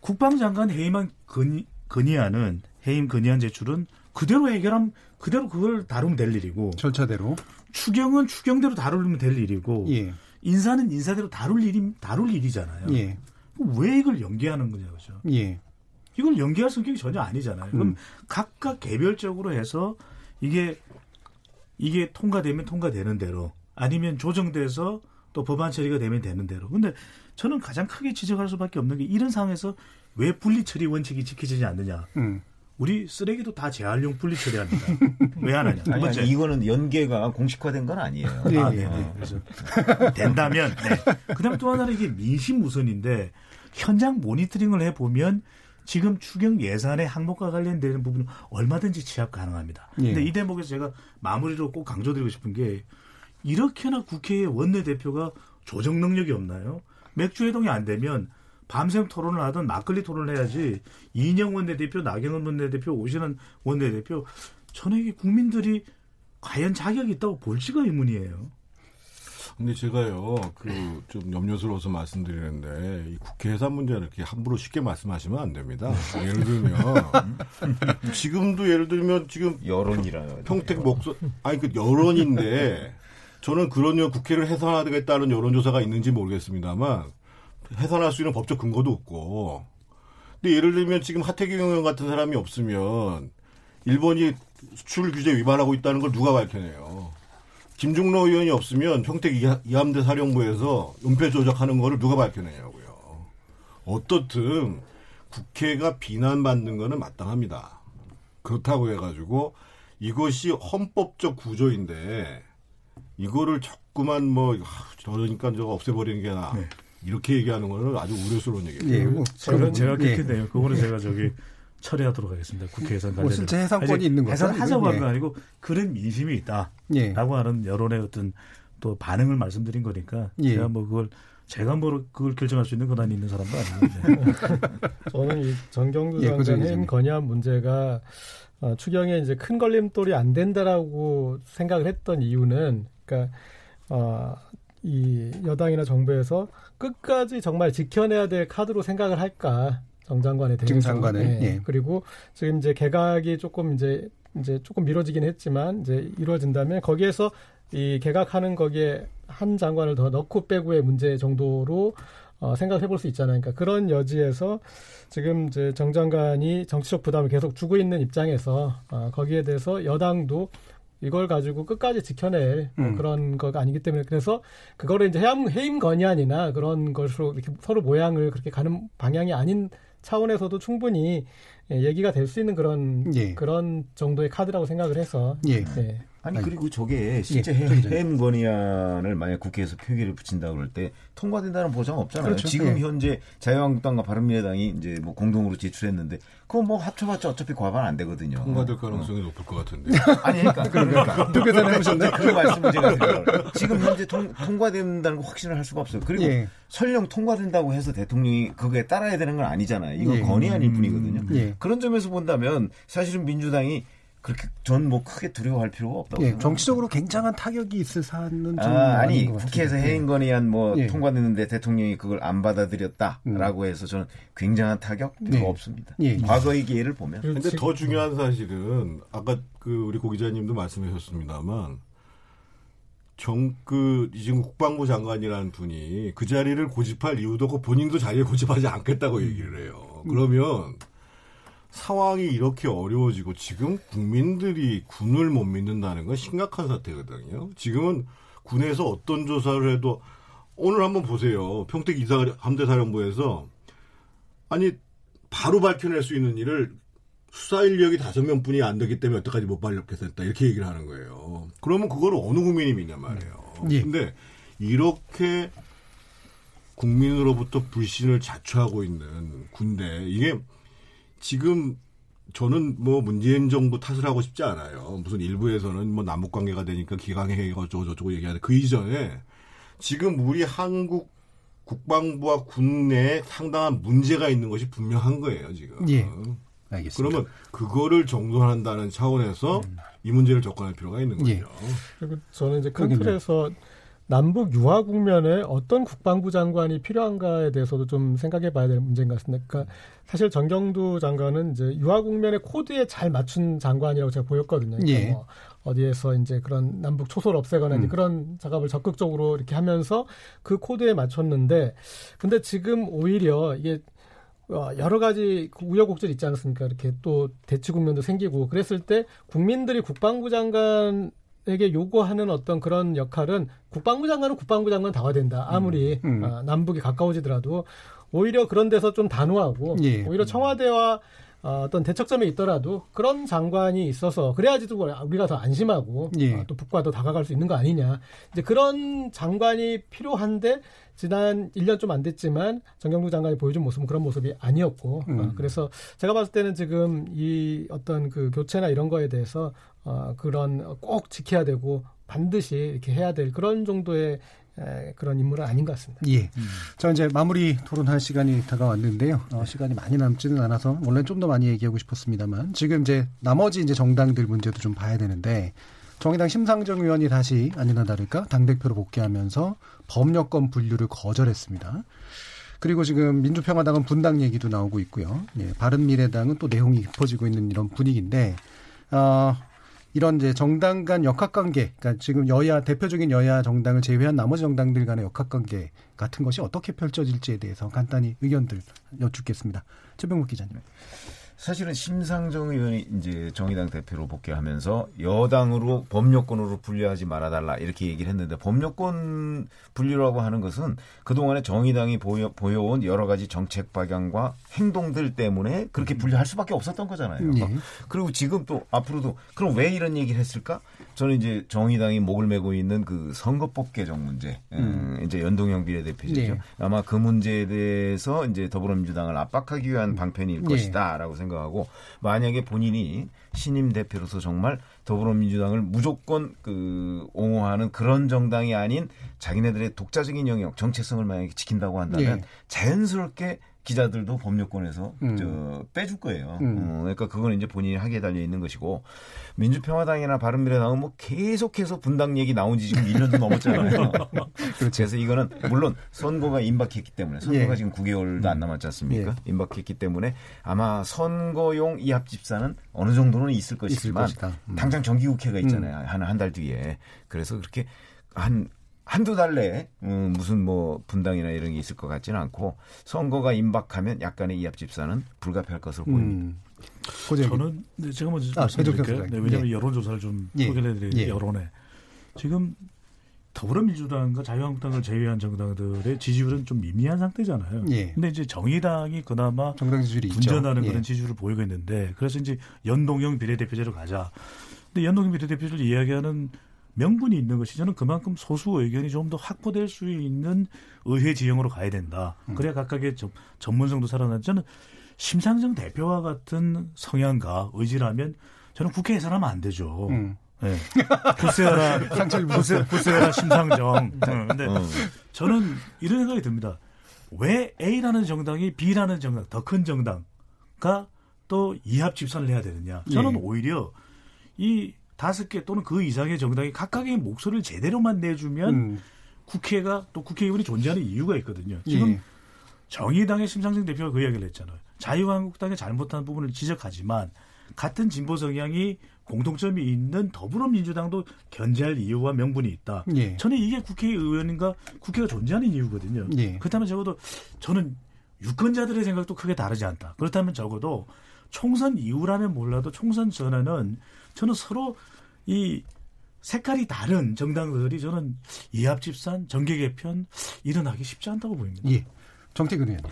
국방장관 해임안 건의, 건의안은 해임 건의안 제출은 그대로 해결하면 그대로 그걸 다루면 될 일이고 절차대로. 추경은 추경대로 다루면 될 일이고 예. 인사는 인사대로 다룰 일이 다룰 일이잖아요. 예. 왜 이걸 연기하는 거냐 그죠? 예. 이걸 연기할 성격이 전혀 아니잖아요. 그럼 음. 각각 개별적으로 해서 이게 이게 통과되면 통과되는 대로 아니면 조정돼서 또 법안 처리가 되면 되는 대로. 근데 저는 가장 크게 지적할 수밖에 없는 게 이런 상황에서 왜 분리 처리 원칙이 지켜지지 않느냐? 음. 우리 쓰레기도 다 재활용 분리 처리합니다. 왜 안 하냐? 두 아니. 아니, 이거는 연계가 공식화된 건 아니에요. 예, 아, 예. 네, 네. 그래서 된다면. 네. 그다음 또 하나는 이게 민심 우선인데 현장 모니터링을 해 보면 지금 추경 예산의 항목과 관련되는 부분은 얼마든지 취합 가능합니다. 예. 근데 이 대목에서 제가 마무리로 꼭 강조드리고 싶은 게 이렇게나 국회의 원내대표가 조정 능력이 없나요? 맥주 해동이 안 되면 밤샘 토론을 하든 막걸리 토론을 해야지 이인영 원내대표, 나경원 원내대표, 오시는 원내대표 저는 이게 국민들이 과연 자격이 있다고 볼지가 의문이에요. 근데 제가요, 그, 좀 염려스러워서 말씀드리는데, 이 국회 해산 문제를 이렇게 함부로 쉽게 말씀하시면 안 됩니다. 예를 들면, 지금도 예를 들면 지금 여론이라요. 평택 목소, 아니 그 여론인데, 저는 그런 여- 국회를 해산하겠다는 여론조사가 있는지 모르겠습니다만, 해산할 수 있는 법적 근거도 없고, 근데 예를 들면 지금 하태경 의원 같은 사람이 없으면, 일본이 수출 규제 위반하고 있다는 걸 누가 밝혀내요? 김종로 의원이 없으면 평택 이함대 사령부에서 은폐 조작하는 거를 누가 밝혀내냐고요. 어떻든 국회가 비난받는 거는 마땅합니다. 그렇다고 해가지고 이것이 헌법적 구조인데 이거를 자꾸만 뭐 아, 저러니까 저거 없애버리는 게 나. 네. 이렇게 얘기하는 거는 아주 우려스러운 얘기예요. 예. 뭐, 제가, 제가 예. 그렇게 돼요. 그거는 제가 저기 처리하도록 하겠습니다. 국회 예산 뭐 관련. 실제 해상권이 있는 거죠. 해산 하자고 한 예. 거 아니고 그런 민심이 있다라고 예. 하는 여론의 어떤 또 반응을 말씀드린 거니까 예. 제가 뭐 그걸 제가 뭐 그걸 결정할 수 있는 권한이 있는 사람도 아니는데 저는 이 전경두 예, 기자님. 건의안 문제가 어, 추경에 이제 큰 걸림돌이 안 된다라고 생각을 했던 이유는 그러니까 어, 이 여당이나 정부에서 끝까지 정말 지켜내야 될 카드로 생각을 할까 정 장관에 대해서 장관을, 예. 예. 그리고 지금 이제 개각이 조금 이제 이제 조금 미뤄지긴 했지만 이제 이루어진다면 거기에서 이 개각하는 거기에 한 장관을 더 넣고 빼고의 문제 정도로 어, 생각해 볼 수 있잖아요. 그러니까 그런 여지에서 지금 이제 정 장관이 정치적 부담을 계속 주고 있는 입장에서 어, 거기에 대해서 여당도 이걸 가지고 끝까지 지켜낼 뭐 음. 그런 거가 아니기 때문에 그래서 그거를 이제 해임, 해임 건의안이나 그런 것으로 이렇게 서로 모양을 그렇게 가는 방향이 아닌 차원에서도 충분히 예, 얘기가 될 수 있는 그런 예. 그런 정도의 카드라고 생각을 해서 예. 네. 아니 아니, 그리고 저게 실제 예, 해- 저기, 저기. 해임 건의안을 만약 국회에서 표기를 붙인다 그럴 때 통과된다는 보장 없잖아요. 그렇죠. 지금 예. 현재 자유한국당과 바른미래당이 이제 뭐 공동으로 제출했는데 그거 뭐 합쳐봤자 어차피 과반 안 되거든요. 통과될 가능성이 높을 것 같은데. 아니 그러니까 그러니까 또 계산 해 보셨나요? 그 말씀을 제가 드려요. 지금 현재 통, 통과된다는 거 확신을 할 수가 없어요. 그리고 예. 설령 통과된다고 해서 대통령이 그거에 따라야 되는 건 아니잖아요. 이건 예. 건의안일 뿐이거든요. 예. 그런 점에서 본다면 사실은 민주당이 그렇게 전 뭐 크게 두려워할 필요가 없다고 예. 정치적으로 굉장한 타격이 있을 사안은 좀 아, 아니 아닌 것 국회에서. 해임 건의안 뭐 예. 통과됐는데 대통령이 그걸 안 받아들였다라고 해서 저는 굉장한 타격 필요가 예. 없습니다. 예. 과거의 기회를 보면 근데 더 중요한 사실은 아까 그 우리 고 기자님도 말씀하셨습니다만 정그 지금 국방부 장관이라는 분이 그 자리를 고집할 이유도 없고 본인도 자리를 고집하지 않겠다고 얘기를 해요. 그러면 상황이 이렇게 어려워지고 지금 국민들이 군을 못 믿는다는 건 심각한 사태거든요. 지금은 군에서 어떤 조사를 해도 오늘 한번 보세요. 평택 이사 함대사령부에서 아니 바로 밝혀낼 수 있는 일을 수사 인력이 다섯 명뿐이 안 되기 때문에 여태까지 못 밝혔다 이렇게 얘기를 하는 거예요. 그러면 그걸 어느 국민이 믿냐 말이에요. 예. 근데 이렇게 국민으로부터 불신을 자초하고 있는 군대 이게 지금 저는 뭐 문재인 정부 탓을 하고 싶지 않아요. 무슨 일부에서는 뭐 남북 관계가 되니까 기강해가 어쩌고 저쩌고 얘기하는데 그 이전에 지금 우리 한국 국방부와 군 내에 상당한 문제가 있는 것이 분명한 거예요, 지금. 예. 알겠습니다. 그러면 그거를 정돈한다는 차원에서 이 문제를 접근할 필요가 있는 거죠. 예. 그리고 저는 이제 큰 그러겠네요. 남북 유화 국면에 어떤 국방부 장관이 필요한가에 대해서도 좀 생각해 봐야 될 문제인 것 같습니다. 그러니까 사실 정경두 장관은 이제 유화 국면의 코드에 잘 맞춘 장관이라고 제가 보였거든요. 그러니까 예. 뭐 어디에서 이제 그런 남북 초소를 없애거나 음. 그런 작업을 적극적으로 이렇게 하면서 그 코드에 맞췄는데 근데 지금 오히려 이게 어, 여러 가지 그 우여곡절 있지 않습니까? 이렇게 또 대치 국면도 생기고 그랬을 때 국민들이 국방부 장관 에게 요구하는 어떤 그런 역할은 국방부 장관은 국방부 장관 다워야 된다. 아무리 음. 어, 남북이 가까워지더라도 오히려 그런 데서 좀 단호하고 예. 오히려 청와대와 어, 어떤 대척점에 있더라도 그런 장관이 있어서 그래야지 또 우리가 더 안심하고 예. 어, 또 북과 더 다가갈 수 있는 거 아니냐. 이제 그런 장관이 필요한데 지난 1년 좀 안 됐지만 정경두 장관이 보여준 모습은 그런 모습이 아니었고 음. 어, 그래서 제가 봤을 때는 지금 이 어떤 그 교체나 이런 거에 대해서 어, 그런 꼭 지켜야 되고 반드시 이렇게 해야 될 그런 정도의 에, 그런 인물은 아닌 것 같습니다. 예. 자, 이제 마무리 토론할 시간이 다가왔는데요. 어, 시간이 많이 남지는 않아서 원래 좀 더 많이 얘기하고 싶었습니다만 지금 이제 나머지 이제 정당들 문제도 좀 봐야 되는데 정의당 심상정 의원이 다시 아니나 다를까 당 대표로 복귀하면서 법여권 분류를 거절했습니다. 그리고 지금 민주평화당은 분당 얘기도 나오고 있고요. 예, 바른미래당은 또 내용이 깊어지고 있는 이런 분위기인데, 어, 이런 이제 정당 간 역학관계, 그러니까 지금 여야 대표적인 여야 정당을 제외한 나머지 정당들 간의 역학관계 같은 것이 어떻게 펼쳐질지에 대해서 간단히 의견들 여쭙겠습니다. 최병국 기자님. 사실은 심상정 의원이 이제 정의당 대표로 복귀하면서 여당으로 법여권으로 분류하지 말아달라 이렇게 얘기를 했는데 법여권 분류라고 하는 것은 그동안에 정의당이 보여, 보여온 여러 가지 정책 방향과 행동들 때문에 그렇게 분류할 수밖에 없었던 거잖아요. 예. 그리고 지금 또 앞으로도 그럼 왜 이런 얘기를 했을까? 저는 이제 정의당이 목을 메고 있는 그 선거법 개정 문제, 음, 이제 연동형 비례대표제죠. 네. 아마 그 문제에 대해서 이제 더불어민주당을 압박하기 위한 방편일 네. 것이다라고 생각하고 만약에 본인이 신임 대표로서 정말 더불어민주당을 무조건 그 옹호하는 그런 정당이 아닌 자기네들의 독자적인 영역, 정체성을 만약에 지킨다고 한다면 네. 자연스럽게 기자들도 법률권에서 음. 저 빼줄 거예요. 음. 어, 그러니까 그거는 이제 본인이 하기에 달려 있는 것이고 민주평화당이나 바른미래당은 뭐 계속해서 분당 얘기 나온 지 지금 1년도 넘었잖아요. 그래서 이거는 물론 선거가 임박했기 때문에 선거가 예. 지금 9개월도 안 남았지 않습니까? 예. 임박했기 때문에 아마 선거용 이합 집사는 어느 정도는 있을 것이지만 것이다. 음. 당장 정기국회가 있잖아요. 한 한 달 뒤에. 그래서 그렇게 한 한두 달 내에 음, 무슨 뭐 분당이나 이런 게 있을 것 같지는 않고 선거가 임박하면 약간의 이합 집사는 불가피할 것으로 보입니다. 음. 저는 네, 제가 먼저 아, 말씀드릴게요. 네, 왜냐하면 예. 여론조사를 좀 예. 소개를 해드리는 예. 여론에 지금 더불어민주당과 자유한국당을 제외한 정당들의 지지율은 좀 미미한 상태잖아요. 예. 근데 이제 정의당이 그나마 정당 지지율이. 분전하는 예. 그런 지지율을 보이고 있는데 그래서 이제 연동형 비례대표제로 가자. 근데 연동형 비례대표제를 이야기하는 명분이 있는 것이 저는 그만큼 소수 의견이 좀 더 확보될 수 있는 의회 지형으로 가야 된다. 음. 그래야 각각의 저- 전문성도 살아나는 저는 심상정 대표와 같은 성향과 의지라면 저는 국회에 서 하면 안 되죠. 음. 네. 상처를 부세, 부세어라 심상정. 응, 근데 어. 저는 이런 생각이 듭니다. 왜 A라는 정당이 B라는 정당, 더 큰 정당과 또 이합 집산을 해야 되느냐? 저는 예. 오히려 이 다섯 개 또는 그 이상의 정당이 각각의 목소리를 제대로만 내주면 음. 국회가 또 국회의원이 존재하는 이유가 있거든요. 지금 예. 정의당의 심상정 대표가 그 이야기를 했잖아요. 자유한국당의 잘못한 부분을 지적하지만 같은 진보 성향이 공통점이 있는 더불어민주당도 견제할 이유와 명분이 있다. 예. 저는 이게 국회의원인가 국회가 존재하는 이유거든요. 예. 그렇다면 적어도 저는 유권자들의 생각도 크게 다르지 않다. 그렇다면 적어도 총선 이후라면 몰라도 총선 전에는 저는 서로 이 색깔이 다른 정당들이 저는 이합 집산, 정계 개편 일어나기 쉽지 않다고 보입니다. 예. 정태근 의원님.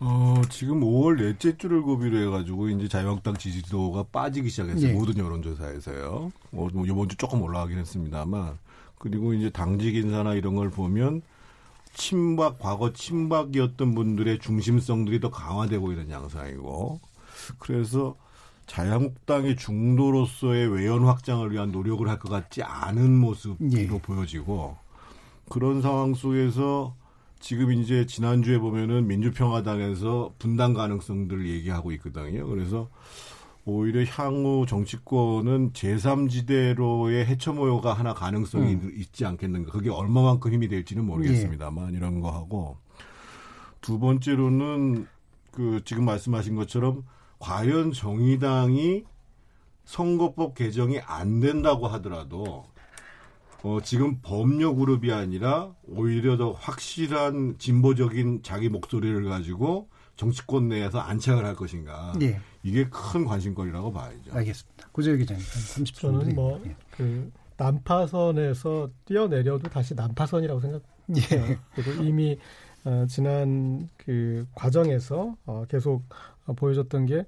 어, 지금 5월 넷째 주를 고비로 해가지고 이제 자유한국당 지지도가 빠지기 시작했어요. 예. 모든 여론조사에서요. 뭐, 뭐 이번 주 조금 올라가긴 했습니다만. 그리고 이제 당직 인사나 이런 걸 보면 친박, 과거 친박이었던 분들의 중심성들이 더 강화되고 있는 양상이고. 그래서 자유한국당의 중도로서의 외연 확장을 위한 노력을 할 것 같지 않은 모습으로 예. 보여지고 그런 상황 속에서 지금 이제 지난주에 보면은 민주평화당에서 분당 가능성들을 얘기하고 있거든요. 그래서 오히려 향후 정치권은 제3지대로의 해처모여가 하나 가능성이 음. 있지 않겠는가. 그게 얼마만큼 힘이 될지는 모르겠습니다만 이런 거 하고 두 번째로는 그 지금 말씀하신 것처럼 과연 정의당이 선거법 개정이 안 된다고 하더라도 어, 지금 법료 그룹이 아니라 오히려 더 확실한 진보적인 자기 목소리를 가지고 정치권 내에서 안착을 할 것인가. 예. 이게 큰 관심거리라고 봐야죠. 알겠습니다. 고재혁 기자님. 한 30초. 저는 뭐 예. 그 난파선에서 뛰어내려도 다시 난파선이라고 생각합니다. 예. 그리고 이미 어, 지난 그 과정에서 어, 계속 어, 보여줬던 게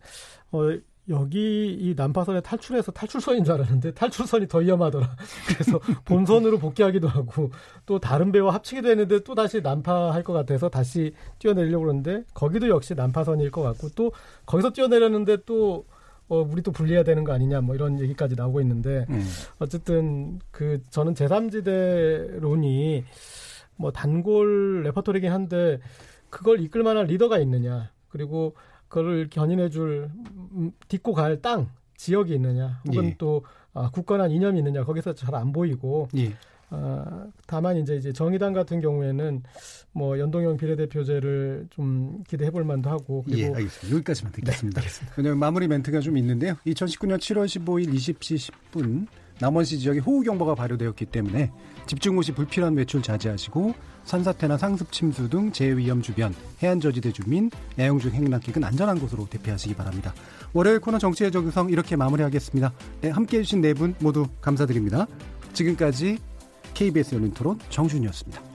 어, 여기 이 난파선에 탈출해서 탈출선인 줄 알았는데 탈출선이 더 위험하더라. 그래서 본선으로 복귀하기도 하고 또 다른 배와 합치기도 했는데 또 다시 난파할 것 같아서 다시 뛰어내리려고 그러는데 거기도 역시 난파선일 것 같고 또 거기서 뛰어내렸는데 또 어, 우리 또 분리해야 되는 거 아니냐 뭐 이런 얘기까지 나오고 있는데 음. 어쨌든 그 저는 제3지대론이 뭐 단골 레퍼토리긴 한데 그걸 이끌 만한 리더가 있느냐 그리고 그걸 견인해줄 음, 딛고 갈 땅 지역이 있느냐 혹은 예. 또 아, 굳건한 이념이 있느냐 거기서 잘 안 보이고 예. 아, 다만 이제 이제 정의당 같은 경우에는 뭐 연동형 비례대표제를 좀 기대해 볼 만도 하고 예, 그리고 알겠습니다. 여기까지만 듣겠습니다. 왜냐하면 마무리 멘트가 좀 있는데요. 2019년 7월 15일 20시 10분 남원시 지역에 호우경보가 발효되었기 때문에 집중호시 불필요한 외출 자제하시고 산사태나 상습 침수 등 재위험 주변 해안 저지대 주민 야영 중 행락객은 안전한 곳으로 대피하시기 바랍니다. 월요일 코너 정치의 적성 이렇게 마무리하겠습니다. 네, 함께해 주신 네 분 모두 감사드립니다. 지금까지 KBS 열린 토론 정준이었습니다.